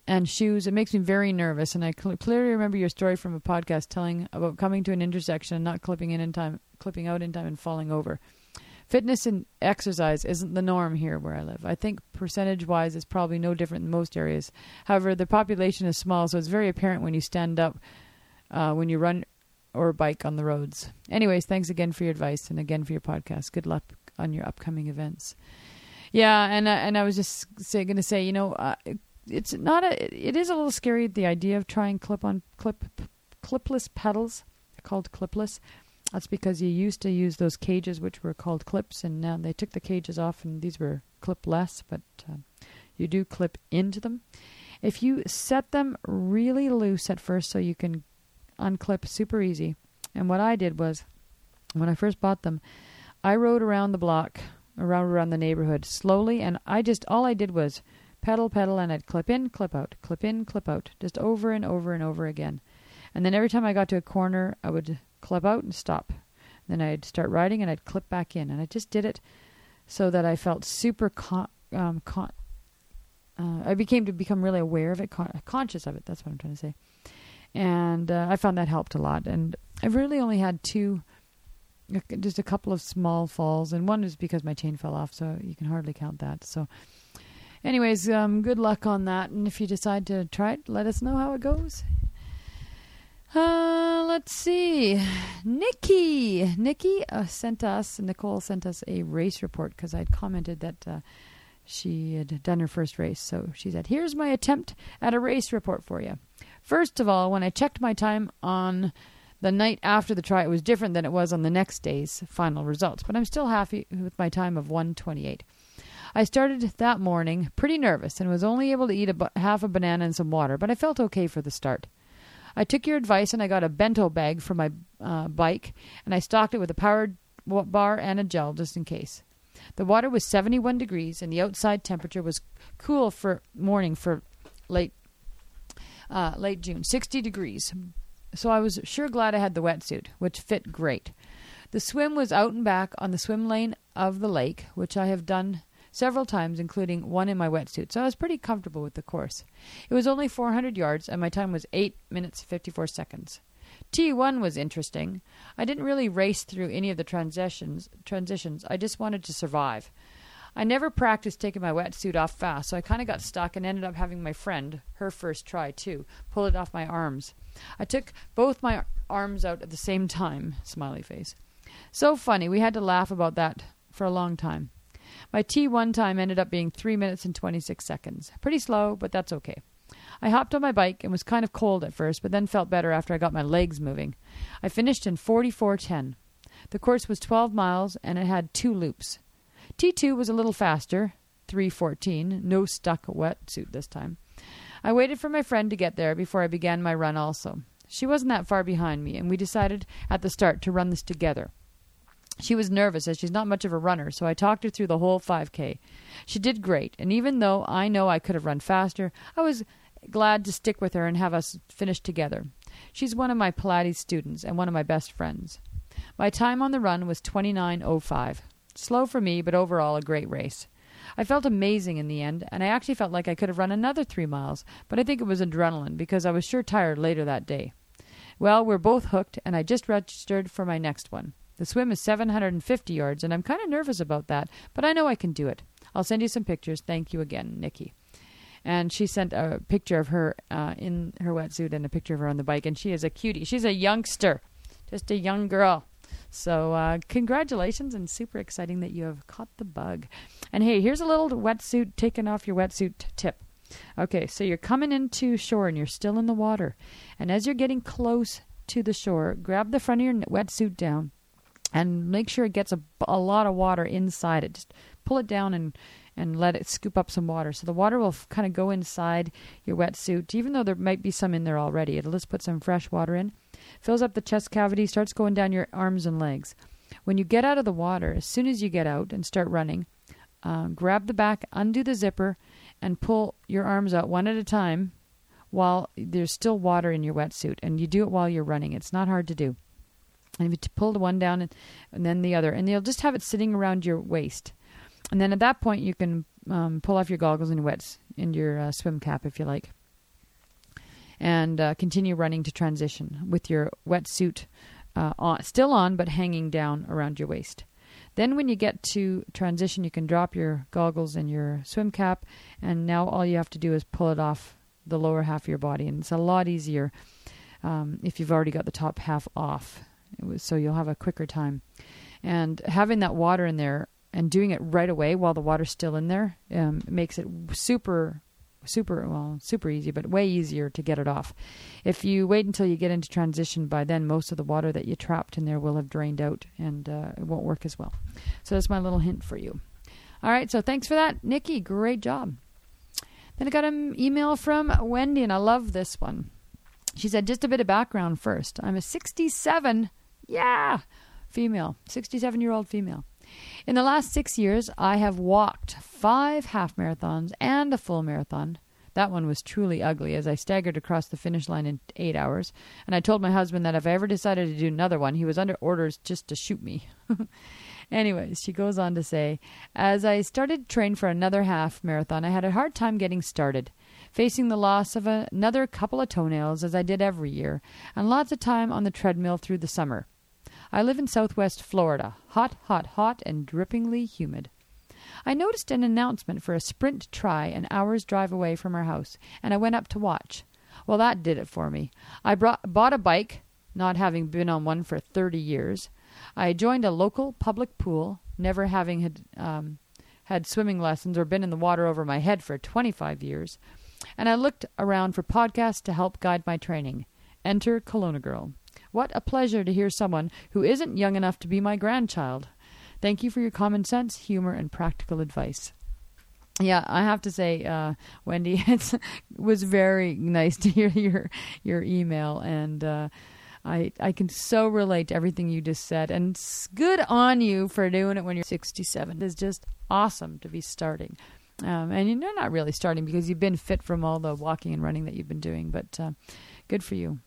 And shoes. It makes me very nervous. And I cl- clearly remember your story from a podcast telling about coming to an intersection and not clipping in in time, clipping out in time, and falling over. Fitness and exercise isn't the norm here where I live. I think percentage wise it's probably no different than most areas. However, the population is small, so it's very apparent when you stand up, uh, when you run or bike on the roads. Anyways, thanks again for your advice and again for your podcast. Good luck on your upcoming events. Yeah, and uh, and I was just going to say, you know, uh, it's not a. It is a little scary the idea of trying clip on clip clipless pedals. Called clipless. That's because you used to use those cages, which were called clips, and now they took the cages off, and these were clipless. But uh, you do clip into them. If you set them really loose at first, so you can unclip super easy. And what I did was, when I first bought them, I rode around the block, around around the neighborhood slowly, and I just all I did was pedal, pedal, and I'd clip in, clip out, clip in, clip out, just over and over and over again. And then every time I got to a corner, I would clip out and stop. Then I'd start riding and I'd clip back in. And I just did it so that I felt super con- um, con- uh, I became to become really aware of it, con- conscious of it. That's what I'm trying to say. And uh, I found that helped a lot. And I've really only had two, just a couple of small falls, and one is because my chain fell off, so you can hardly count that. So anyways, um, good luck on that. And if you decide to try it, let us know how it goes. Uh, let's see. Nikki. Nikki uh, sent us, Nicole sent us a race report because I'd commented that uh, she had done her first race. So she said, Here's my attempt at a race report for you. First of all, when I checked my time on the night after the try, it was different than it was on the next day's final results, but I'm still happy with my time of 128. I started that morning pretty nervous and was only able to eat a half a banana and some water, but I felt okay for the start. I took your advice and I got a bento bag for my uh, bike, and I stocked it with a powered bar and a gel just in case. The water was 71 degrees, and the outside temperature was cool for morning for late uh, late June, 60 degrees. So I was sure glad I had the wetsuit, which fit great. The swim was out and back on the swim lane of the lake, which I have done several times, including one in my wetsuit, so I was pretty comfortable with the course. It was only 400 yards, and my time was 8 minutes 54 seconds. T1 was interesting. I didn't really race through any of the transitions. Transitions. I just wanted to survive. I never practiced taking my wetsuit off fast, so I kind of got stuck and ended up having my friend, her first try too, pull it off my arms. I took both my arms out at the same time. Smiley face. So funny. We had to laugh about that for a long time. My T1 time ended up being 3 minutes and 26 seconds. Pretty slow, but that's okay. I hopped on my bike and was kind of cold at first, but then felt better after I got my legs moving. I finished in 44:10. The course was 12 miles and it had two loops. T2 was a little faster, 3:14, no stuck wetsuit this time. I waited for my friend to get there before I began my run also. She wasn't that far behind me, and we decided at the start to run this together. She was nervous as she's not much of a runner, so I talked her through the whole 5K. She did great, and even though I know I could have run faster, I was glad to stick with her and have us finish together. She's one of my Pilates students and one of my best friends. My time on the run was 29:05. Slow for me, but overall a great race. I felt amazing in the end, and I actually felt like I could have run another 3 miles, but I think it was adrenaline because I was sure tired later that day. Well, we're both hooked, and I just registered for my next one. The swim is 750 yards, and I'm kind of nervous about that, but I know I can do it. I'll send you some pictures. Thank you again, Nikki. And she sent a picture of her uh, in her wetsuit and a picture of her on the bike, and she is a cutie. She's a youngster, just a young girl. So, uh, congratulations, and super exciting that you have caught the bug. And hey, here's a little wetsuit, taking off your wetsuit tip. Okay, so you're coming into shore and you're still in the water. And as you're getting close to the shore, grab the front of your wetsuit down and make sure it gets a, a lot of water inside it. Just pull it down and and let it scoop up some water. So the water will f- kind of go inside your wetsuit, even though there might be some in there already. It'll just put some fresh water in, fills up the chest cavity, starts going down your arms and legs. When you get out of the water, as soon as you get out and start running, uh, grab the back, undo the zipper, and pull your arms out one at a time while there's still water in your wetsuit. And you do it while you're running. It's not hard to do. And you pull the one down and, and then the other, and you'll just have it sitting around your waist. And then at that point, you can um, pull off your goggles and wets and your uh, swim cap if you like, and uh, continue running to transition with your wetsuit uh, on, still on but hanging down around your waist. Then, when you get to transition, you can drop your goggles and your swim cap, and now all you have to do is pull it off the lower half of your body, and it's a lot easier um, if you've already got the top half off. So you'll have a quicker time. And having that water in there and doing it right away while the water's still in there um, makes it super super well super easy but way easier to get it off. If you wait until you get into transition by then most of the water that you trapped in there will have drained out and uh, it won't work as well. So that's my little hint for you. All right so thanks for that nikki. Great job. Then i got an email from wendy and i love this one. She said just a bit of background first. I'm a 67 yeah female 67 year old female in the last six years, I have walked five half marathons and a full marathon. That one was truly ugly as I staggered across the finish line in eight hours. And I told my husband that if I ever decided to do another one, he was under orders just to shoot me. Anyways, she goes on to say, As I started to train for another half marathon, I had a hard time getting started, facing the loss of another couple of toenails as I did every year, and lots of time on the treadmill through the summer. I live in southwest Florida, hot, hot, hot, and drippingly humid. I noticed an announcement for a sprint try an hour's drive away from our house, and I went up to watch. Well, that did it for me. I brought, bought a bike, not having been on one for 30 years. I joined a local public pool, never having had, um, had swimming lessons or been in the water over my head for 25 years. And I looked around for podcasts to help guide my training. Enter Kelowna Gurl. What a pleasure to hear someone who isn't young enough to be my grandchild. Thank you for your common sense, humor, and practical advice. Yeah, I have to say, uh, Wendy, it was very nice to hear your your email, and uh, I I can so relate to everything you just said. And good on you for doing it when you're 67. It's just awesome to be starting. Um, and you're not really starting because you've been fit from all the walking and running that you've been doing, but uh, good for you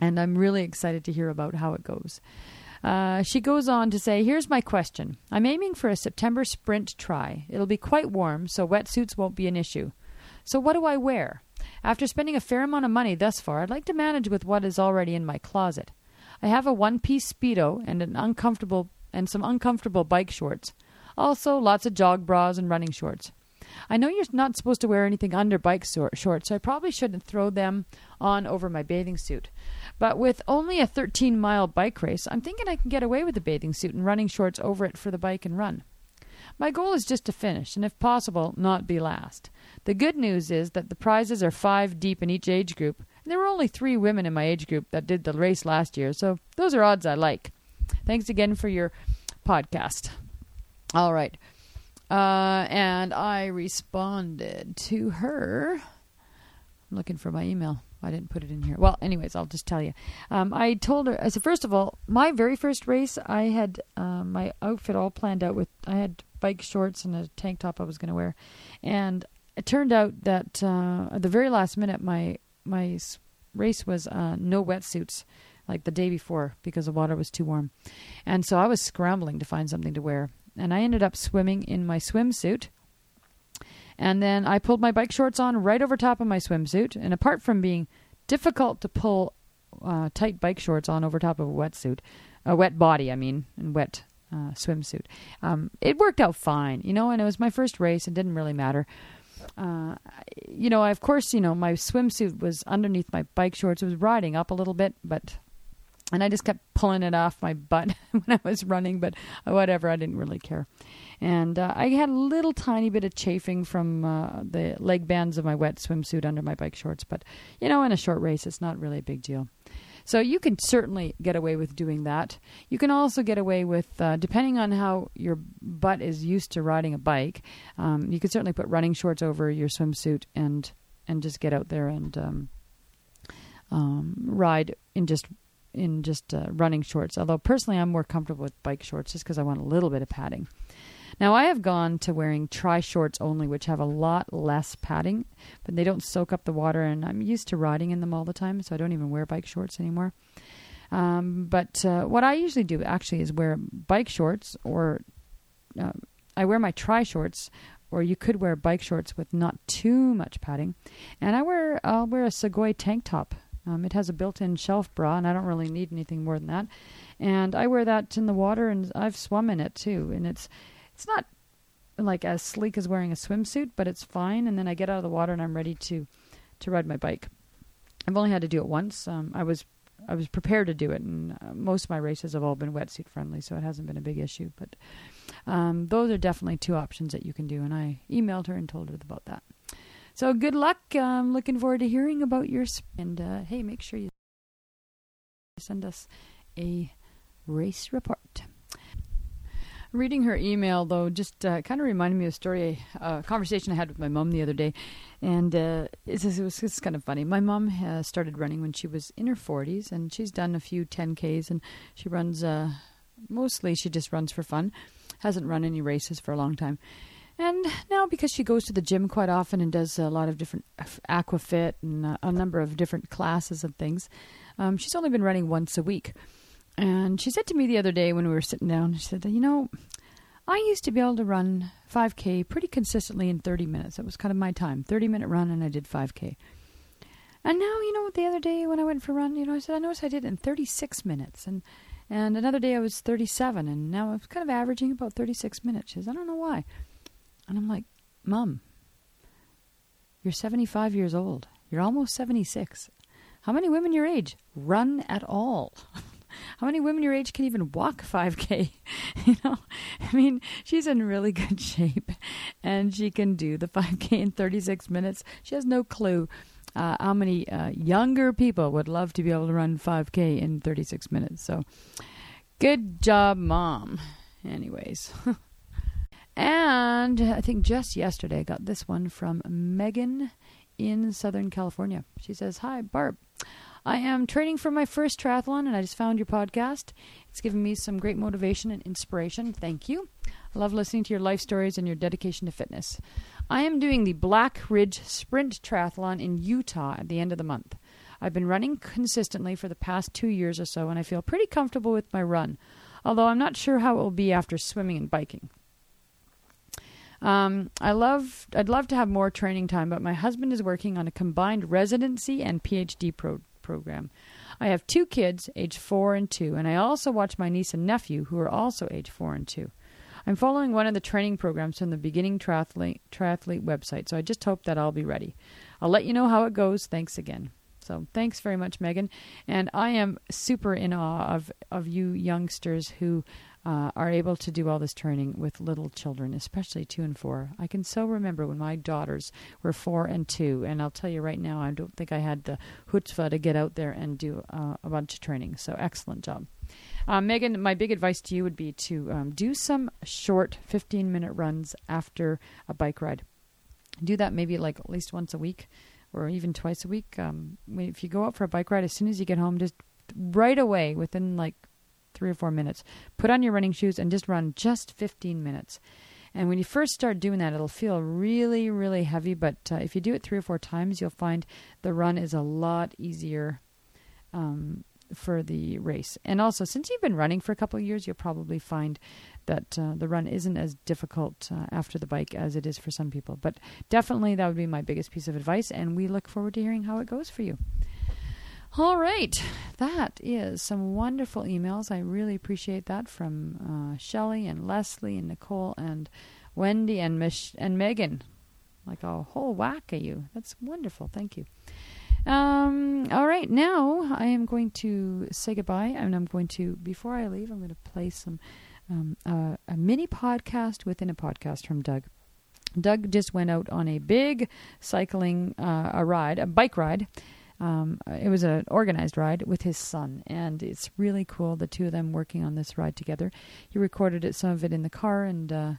and I'm really excited to hear about how it goes. Uh, she goes on to say, Here's my question. I'm aiming for a September sprint try. It'll be quite warm, so wetsuits won't be an issue. So, what do I wear? After spending a fair amount of money thus far, I'd like to manage with what is already in my closet. I have a one piece Speedo and an uncomfortable and some uncomfortable bike shorts. Also, lots of jog bras and running shorts. I know you're not supposed to wear anything under bike shorts, so I probably shouldn't throw them on over my bathing suit. But with only a 13 mile bike race, I'm thinking I can get away with a bathing suit and running shorts over it for the bike and run. My goal is just to finish, and if possible, not be last. The good news is that the prizes are five deep in each age group, and there were only three women in my age group that did the race last year, so those are odds I like. Thanks again for your podcast. All right. Uh, and I responded to her. I'm looking for my email. I didn't put it in here. Well, anyways, I'll just tell you. Um, I told her. Said, first of all, my very first race, I had uh, my outfit all planned out with. I had bike shorts and a tank top I was going to wear, and it turned out that uh, at the very last minute, my my race was uh, no wetsuits, like the day before, because the water was too warm, and so I was scrambling to find something to wear and I ended up swimming in my swimsuit. And then I pulled my bike shorts on right over top of my swimsuit. And apart from being difficult to pull uh, tight bike shorts on over top of a wetsuit, a wet body, I mean, and wet uh, swimsuit, um, it worked out fine, you know. And it was my first race; it didn't really matter. Uh, you know, I, of course, you know, my swimsuit was underneath my bike shorts. It was riding up a little bit, but and I just kept pulling it off my butt when I was running, but whatever, I didn't really care. And uh, I had a little tiny bit of chafing from uh, the leg bands of my wet swimsuit under my bike shorts, but you know, in a short race, it's not really a big deal. So you can certainly get away with doing that. You can also get away with, uh, depending on how your butt is used to riding a bike, um, you can certainly put running shorts over your swimsuit and and just get out there and um, um, ride in just in just uh, running shorts. Although personally, I'm more comfortable with bike shorts just because I want a little bit of padding. Now, I have gone to wearing tri shorts only, which have a lot less padding, but they don't soak up the water, and I'm used to riding in them all the time, so I don't even wear bike shorts anymore. Um, but uh, what I usually do actually is wear bike shorts, or uh, I wear my tri shorts, or you could wear bike shorts with not too much padding, and I wear I'll wear a Sugoi tank top. Um, it has a built-in shelf bra, and I don't really need anything more than that. And I wear that in the water, and I've swum in it too, and it's it's not like as sleek as wearing a swimsuit, but it's fine. And then I get out of the water and I'm ready to to ride my bike. I've only had to do it once. Um, I was I was prepared to do it, and uh, most of my races have all been wetsuit friendly, so it hasn't been a big issue. But um, those are definitely two options that you can do, and I emailed her and told her about that. So good luck. I'm looking forward to hearing about your sp- and uh, hey, make sure you send us a race report. Reading her email, though, just uh, kind of reminded me of a story, a uh, conversation I had with my mom the other day. And uh, it, was, it's kind of funny. My mom uh, started running when she was in her 40s, and she's done a few 10Ks, and she runs, uh, mostly she just runs for fun. Hasn't run any races for a long time. And now, because she goes to the gym quite often and does a lot of different aquafit and a number of different classes and things, um, she's only been running once a week. And she said to me the other day when we were sitting down, she said, You know, I used to be able to run 5K pretty consistently in 30 minutes. That was kind of my time 30 minute run, and I did 5K. And now, you know, the other day when I went for a run, you know, I said, I noticed I did it in 36 minutes. And and another day I was 37, and now I'm kind of averaging about 36 minutes. She says, I don't know why. And I'm like, Mom, you're 75 years old. You're almost 76. How many women your age run at all? How many women your age can even walk 5K? you know, I mean, she's in really good shape and she can do the 5K in 36 minutes. She has no clue uh, how many uh, younger people would love to be able to run 5K in 36 minutes. So, good job, mom. Anyways. and I think just yesterday I got this one from Megan in Southern California. She says, Hi, Barb. I am training for my first triathlon, and I just found your podcast. It's given me some great motivation and inspiration. Thank you. I love listening to your life stories and your dedication to fitness. I am doing the Black Ridge Sprint Triathlon in Utah at the end of the month. I've been running consistently for the past two years or so, and I feel pretty comfortable with my run, although I'm not sure how it will be after swimming and biking. Um, I love. I'd love to have more training time, but my husband is working on a combined residency and PhD pro- program. I have two kids, age four and two, and I also watch my niece and nephew, who are also age four and two. I'm following one of the training programs from the Beginning Triathlete, Triathlete website, so I just hope that I'll be ready. I'll let you know how it goes. Thanks again. So thanks very much, Megan. And I am super in awe of, of you youngsters who uh, are able to do all this training with little children, especially two and four. I can so remember when my daughters were four and two, and I'll tell you right now, I don't think I had the chutzpah to get out there and do uh, a bunch of training. So excellent job. Uh, Megan, my big advice to you would be to um, do some short 15 minute runs after a bike ride. Do that maybe like at least once a week or even twice a week. Um, if you go out for a bike ride, as soon as you get home, just right away within like three or four minutes. Put on your running shoes and just run just 15 minutes. And when you first start doing that, it'll feel really, really heavy. But uh, if you do it three or four times, you'll find the run is a lot easier um, for the race. And also, since you've been running for a couple of years, you'll probably find that uh, the run isn't as difficult uh, after the bike as it is for some people. But definitely, that would be my biggest piece of advice. And we look forward to hearing how it goes for you. All right, that is some wonderful emails. I really appreciate that from uh, Shelley and Leslie and Nicole and Wendy and Mich- and Megan, like a whole whack of you. That's wonderful. Thank you. Um, all right, now I am going to say goodbye, and I'm going to before I leave, I'm going to play some um, uh, a mini podcast within a podcast from Doug. Doug just went out on a big cycling uh, a ride, a bike ride. Um, it was an organized ride with his son, and it's really cool. The two of them working on this ride together. He recorded it, some of it in the car, and uh,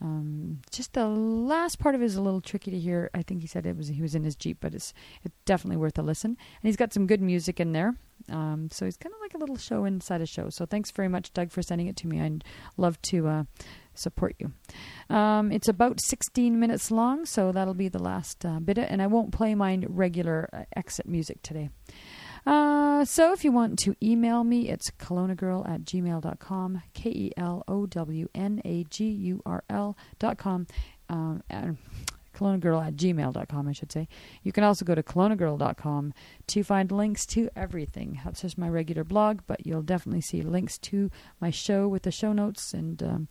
um, just the last part of it is a little tricky to hear. I think he said it was he was in his jeep, but it's it's definitely worth a listen. And he's got some good music in there. Um, so he's kind of like a little show inside a show. So thanks very much, Doug, for sending it to me. I'd love to uh, support you. Um, it's about 16 minutes long, so that'll be the last uh, bit. And I won't play my regular uh, exit music today. Uh, so if you want to email me, it's kelownagurl at gmail.com, K E L O W N A G U R L dot com. Um, and kelownagurl at gmail.com, I should say. You can also go to kelownagurl.com to find links to everything. That's just my regular blog, but you'll definitely see links to my show with the show notes and um,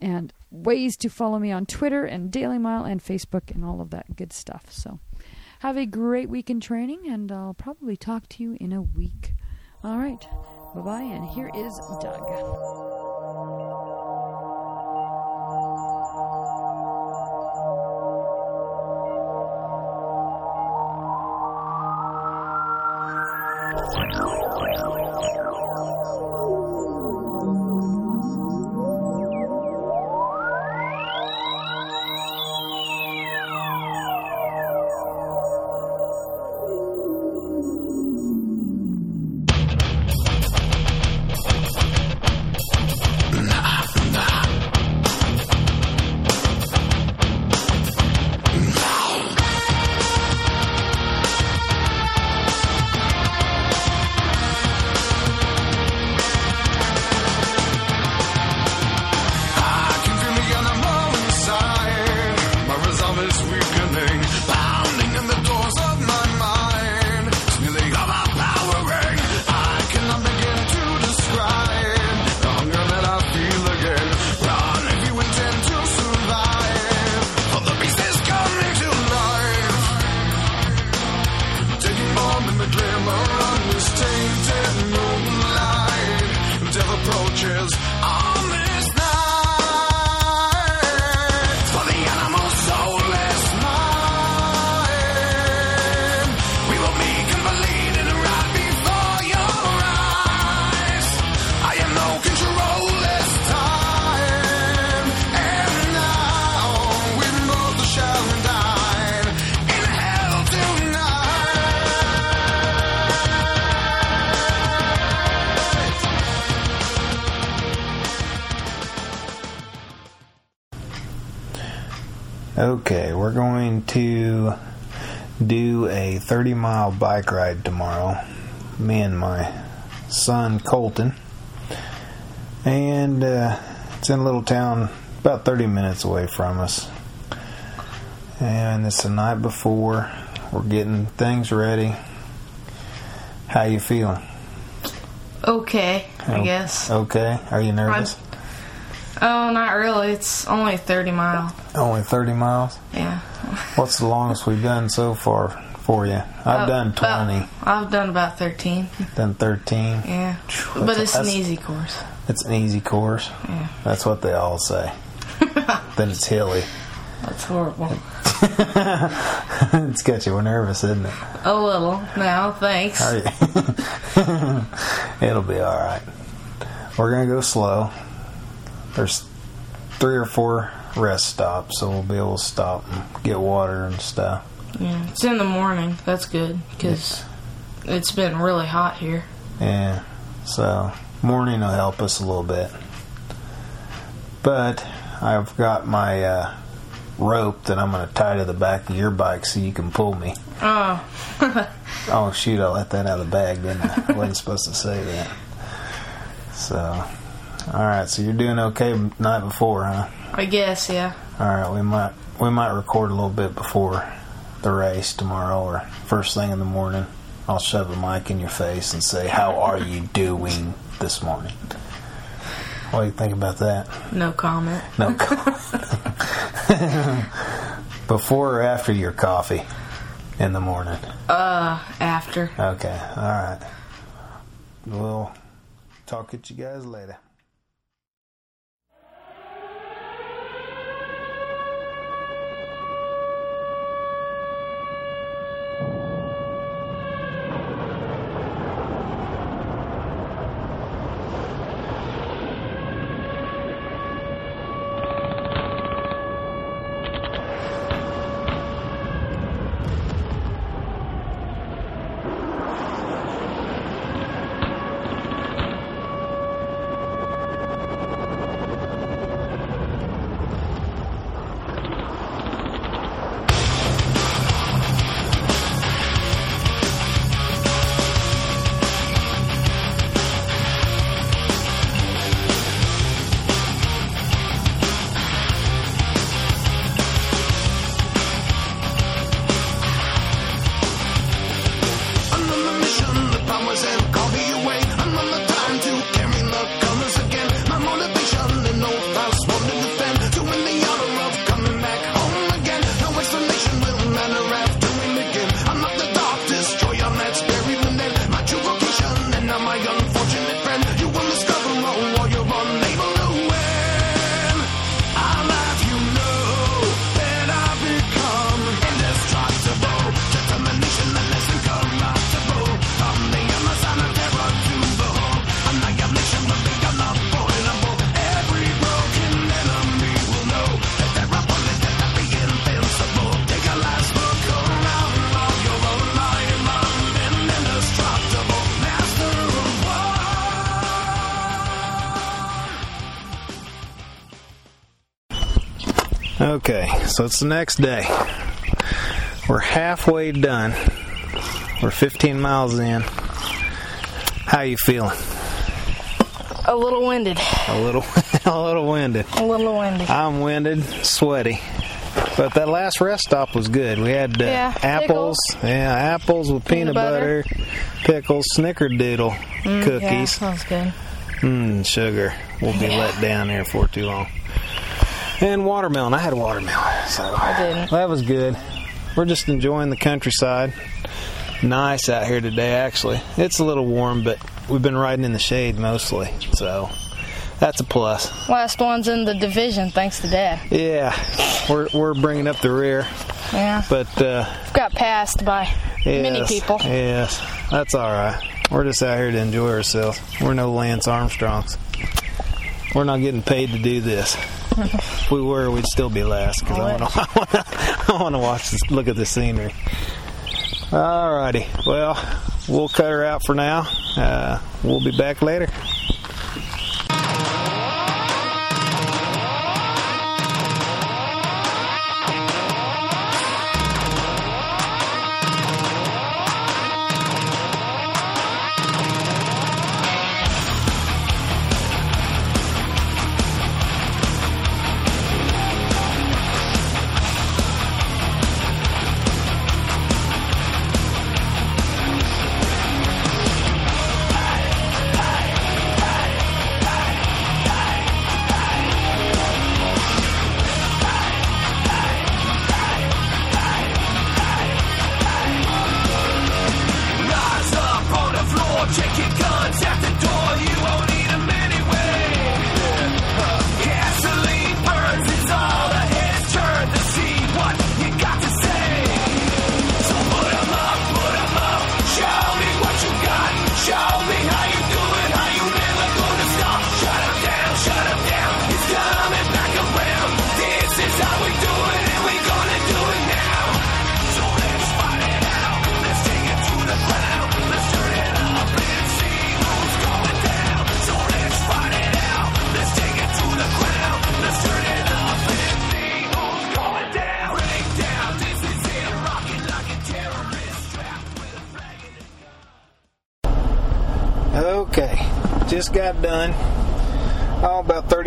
and ways to follow me on Twitter and Daily Mile and Facebook and all of that good stuff. So have a great week in training, and I'll probably talk to you in a week. All right. Bye bye, and here is Doug. Do a 30 mile bike ride tomorrow. Me and my son Colton. And uh, it's in a little town about 30 minutes away from us. And it's the night before. We're getting things ready. How you feeling? Okay, I guess. Okay. Are you nervous? Oh, not really. It's only 30 miles. Only 30 miles? Yeah. What's the longest we've done so far for you? I've Uh, done 20, about- I've done about 13. done 13. Yeah. But it's an easy course. It's an easy course. Yeah. That's what they all say. then it's hilly. That's horrible. it's got you nervous, isn't it? A little. Now, thanks. It'll be all right. We're gonna go slow. There's three or four rest stops, so we'll be able to stop and get water and stuff. Yeah. It's in the morning. That's good because it's been really hot here. Yeah. So morning will help us a little bit. But I've got my uh, rope that I'm going to tie to the back of your bike so you can pull me. Oh, Oh shoot! I let that out of the bag, didn't I? I wasn't supposed to say that. So, all right. So you're doing okay night before, huh? I guess, yeah. All right. We might we might record a little bit before the race tomorrow or first thing in the morning. I'll shove a mic in your face and say, "How are you doing this morning?" What do you think about that? No comment. No. Comment. before or after your coffee? in the morning? Uh, after. Okay, all right. We'll talk at you guys later. So it's the next day. We're halfway done. We're 15 miles in. How you feeling? A little winded. A little, a little winded. A little winded. I'm winded, sweaty. But that last rest stop was good. We had uh, Yeah, apples, yeah, apples with peanut, Peanut butter, butter. pickles, snickerdoodle Yeah, cookies, sounds good. mm, sugar. We'll be let down there for too long. And watermelon. I had watermelon, so I didn't. that was good. We're just enjoying the countryside. Nice out here today, actually. It's a little warm, but we've been riding in the shade mostly, so that's a plus. Last one's in the division, thanks to Dad. Yeah, we're we're bringing up the rear, Yeah. but uh, Got passed by many yes, people. Yes, that's all right. We're just out here to enjoy ourselves. We're no Lance Armstrongs. We're not getting paid to do this. if we were, we'd still be last because I want to. I want to watch this. Look at the scenery. Alrighty. Well, we'll cut her out for now. Uh, we'll be back later.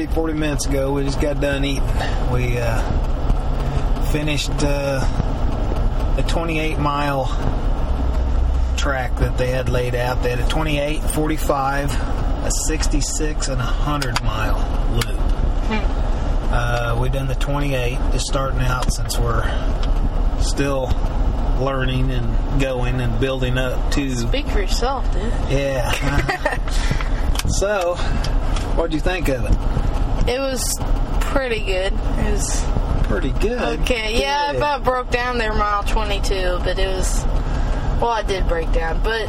30, 40 minutes ago, we just got done eating. We uh, finished uh, a 28 mile track that they had laid out. They had a 28, 45, a 66, and a 100 mile loop. Uh, we done the 28, just starting out since we're still learning and going and building up to. Speak for yourself, dude. Yeah. so, what'd you think of it? It was pretty good. It was Pretty good. okay. Yeah, I about broke down there mile 22, but it was. Well, I did break down, but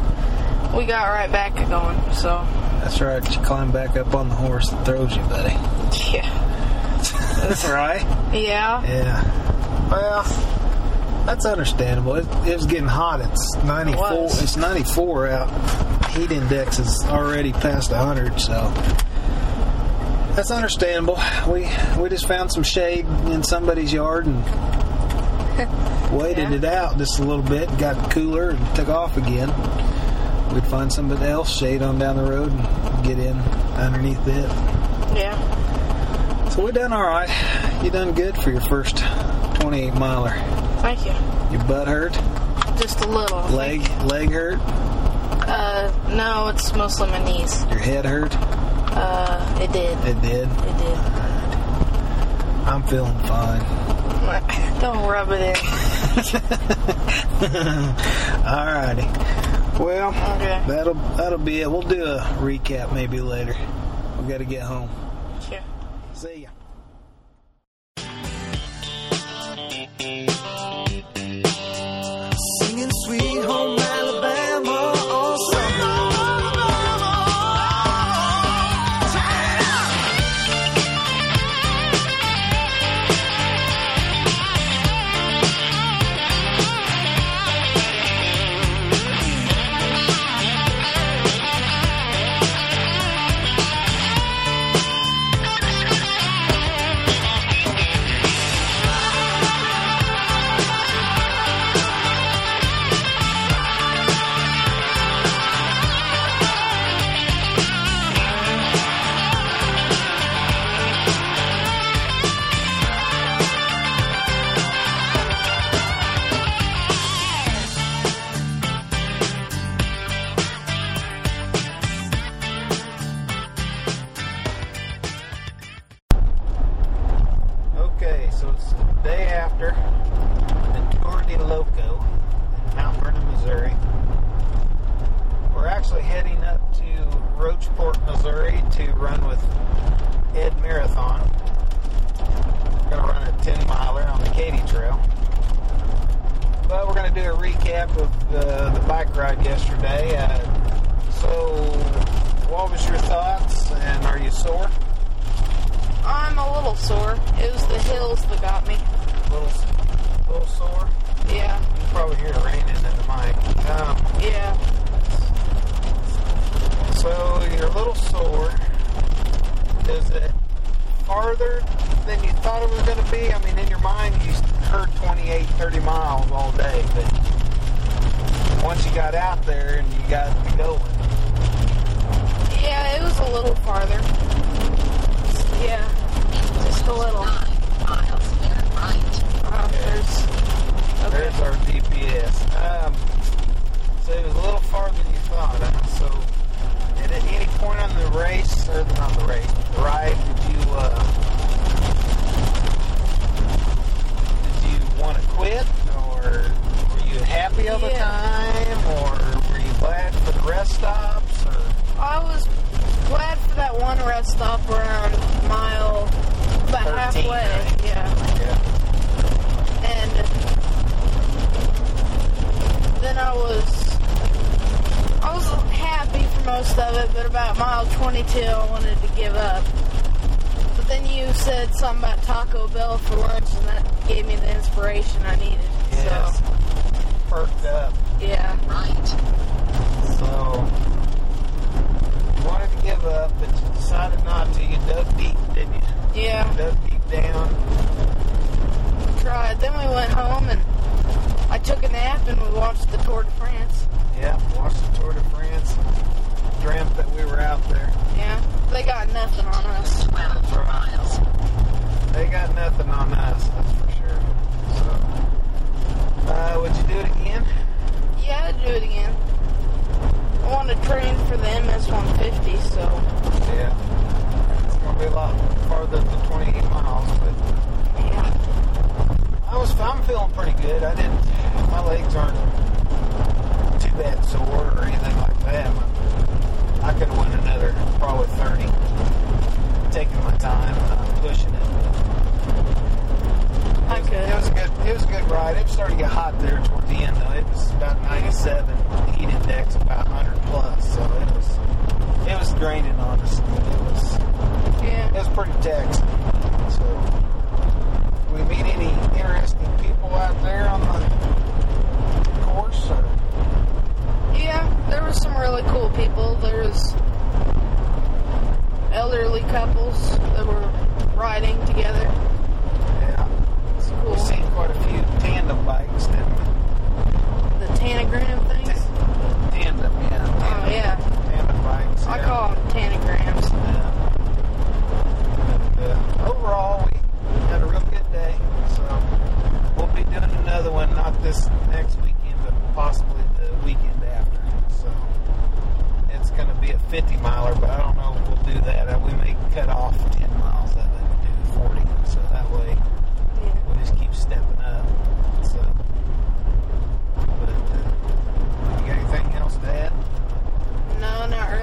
we got right back going. So That's right. You climb back up on the horse that throws you, buddy. yeah, That's right. yeah. Yeah. Well, that's understandable. It, it was getting hot. It's 94. It. It's 94 out. Heat index is already past 100, so that's understandable. We we just found some shade in somebody's yard and waited Yeah. it out just a little bit, got cooler, and took off again. We'd find somebody else shade on down the road and get in underneath it. Yeah. So we done all right. You done good for your first 28 miler. Thank you. Your butt hurt? Just a little. Leg leg hurt? Uh, no, it's mostly my knees. Your head hurt? Uh, it did. It did. It did. I'm feeling fine. Don't rub it in. Alrighty. Well, Okay. that'll that'll be it. We'll do a recap maybe later. We got to get home. Sure. See ya. You sore? I'm a little sore. It was the hills that got me. A little, little sore. Yeah. You can probably hear it raining in the mic. Um, Yeah. so you're a little sore. Is it farther than you thought it was going to be? I mean, in your mind, you heard 28, 30 miles all day, but once you got out there and you got to be going, Yeah, it was a little farther. Yeah. Just a little. miles, Uh, there's. Okay. there's our GPS. Um, so it was a little farther than you thought. Huh? So at any point on the race, or not the race, the ride, did you uh, did you want to quit, or were you happy all the Yeah. time, or were you glad for the rest stops? Or I was glad for that one rest stop around mile about 13, halfway. right? Yeah. yeah, And then I was I was happy for most of it, but about mile 22 I wanted to give up. But then you said something about Taco Bell for lunch, and that gave me the inspiration I needed. yes, So perked up. yeah, So you wanted to give up, but you decided not to. You dug deep, didn't you? yeah, You Dug deep down. tried. Then we went home and I took a nap and we watched the Tour de France. Yeah, watched the Tour de France. Dreamt that we were out there. Yeah, they got nothing on us. That's right. They got nothing on us, that's for sure. So, uh, would you do it again? Yeah, I'd do it again. I want to train for the MS 150, so Yeah. It's gonna be a lot farther than 28 miles, but yeah. I was I'm feeling pretty good. I didn't my legs aren't too bad sore or anything like that. I could have went another probably 30, taking my time, not pushing it. I It was, it was a good. It was a good ride. It was starting to get hot there towards the end, though. It was about 97. The heat index about 100 plus, so it was it was draining on us. It was Yeah. it was pretty taxing. So, we meet any interesting people out there on the course? Or? Yeah, there was some really cool people. There was elderly couples that were riding together. Yeah, cool. we seen quite a few tandem bikes, didn't? The tanagram things. Tandem, yeah. Oh yeah, Tandem bikes. I call them tanagrams. Yeah. But, uh, overall, we had a real good day. So we'll be doing another one, not this next weekend, but possibly the weekend after. So it's going to be a 50 miler, but I don't know if we'll do that. We may cut off 10 miles of it and do 40. So that way Yeah. Just keep stepping up. So, but uh, you got anything else to add? No, not really.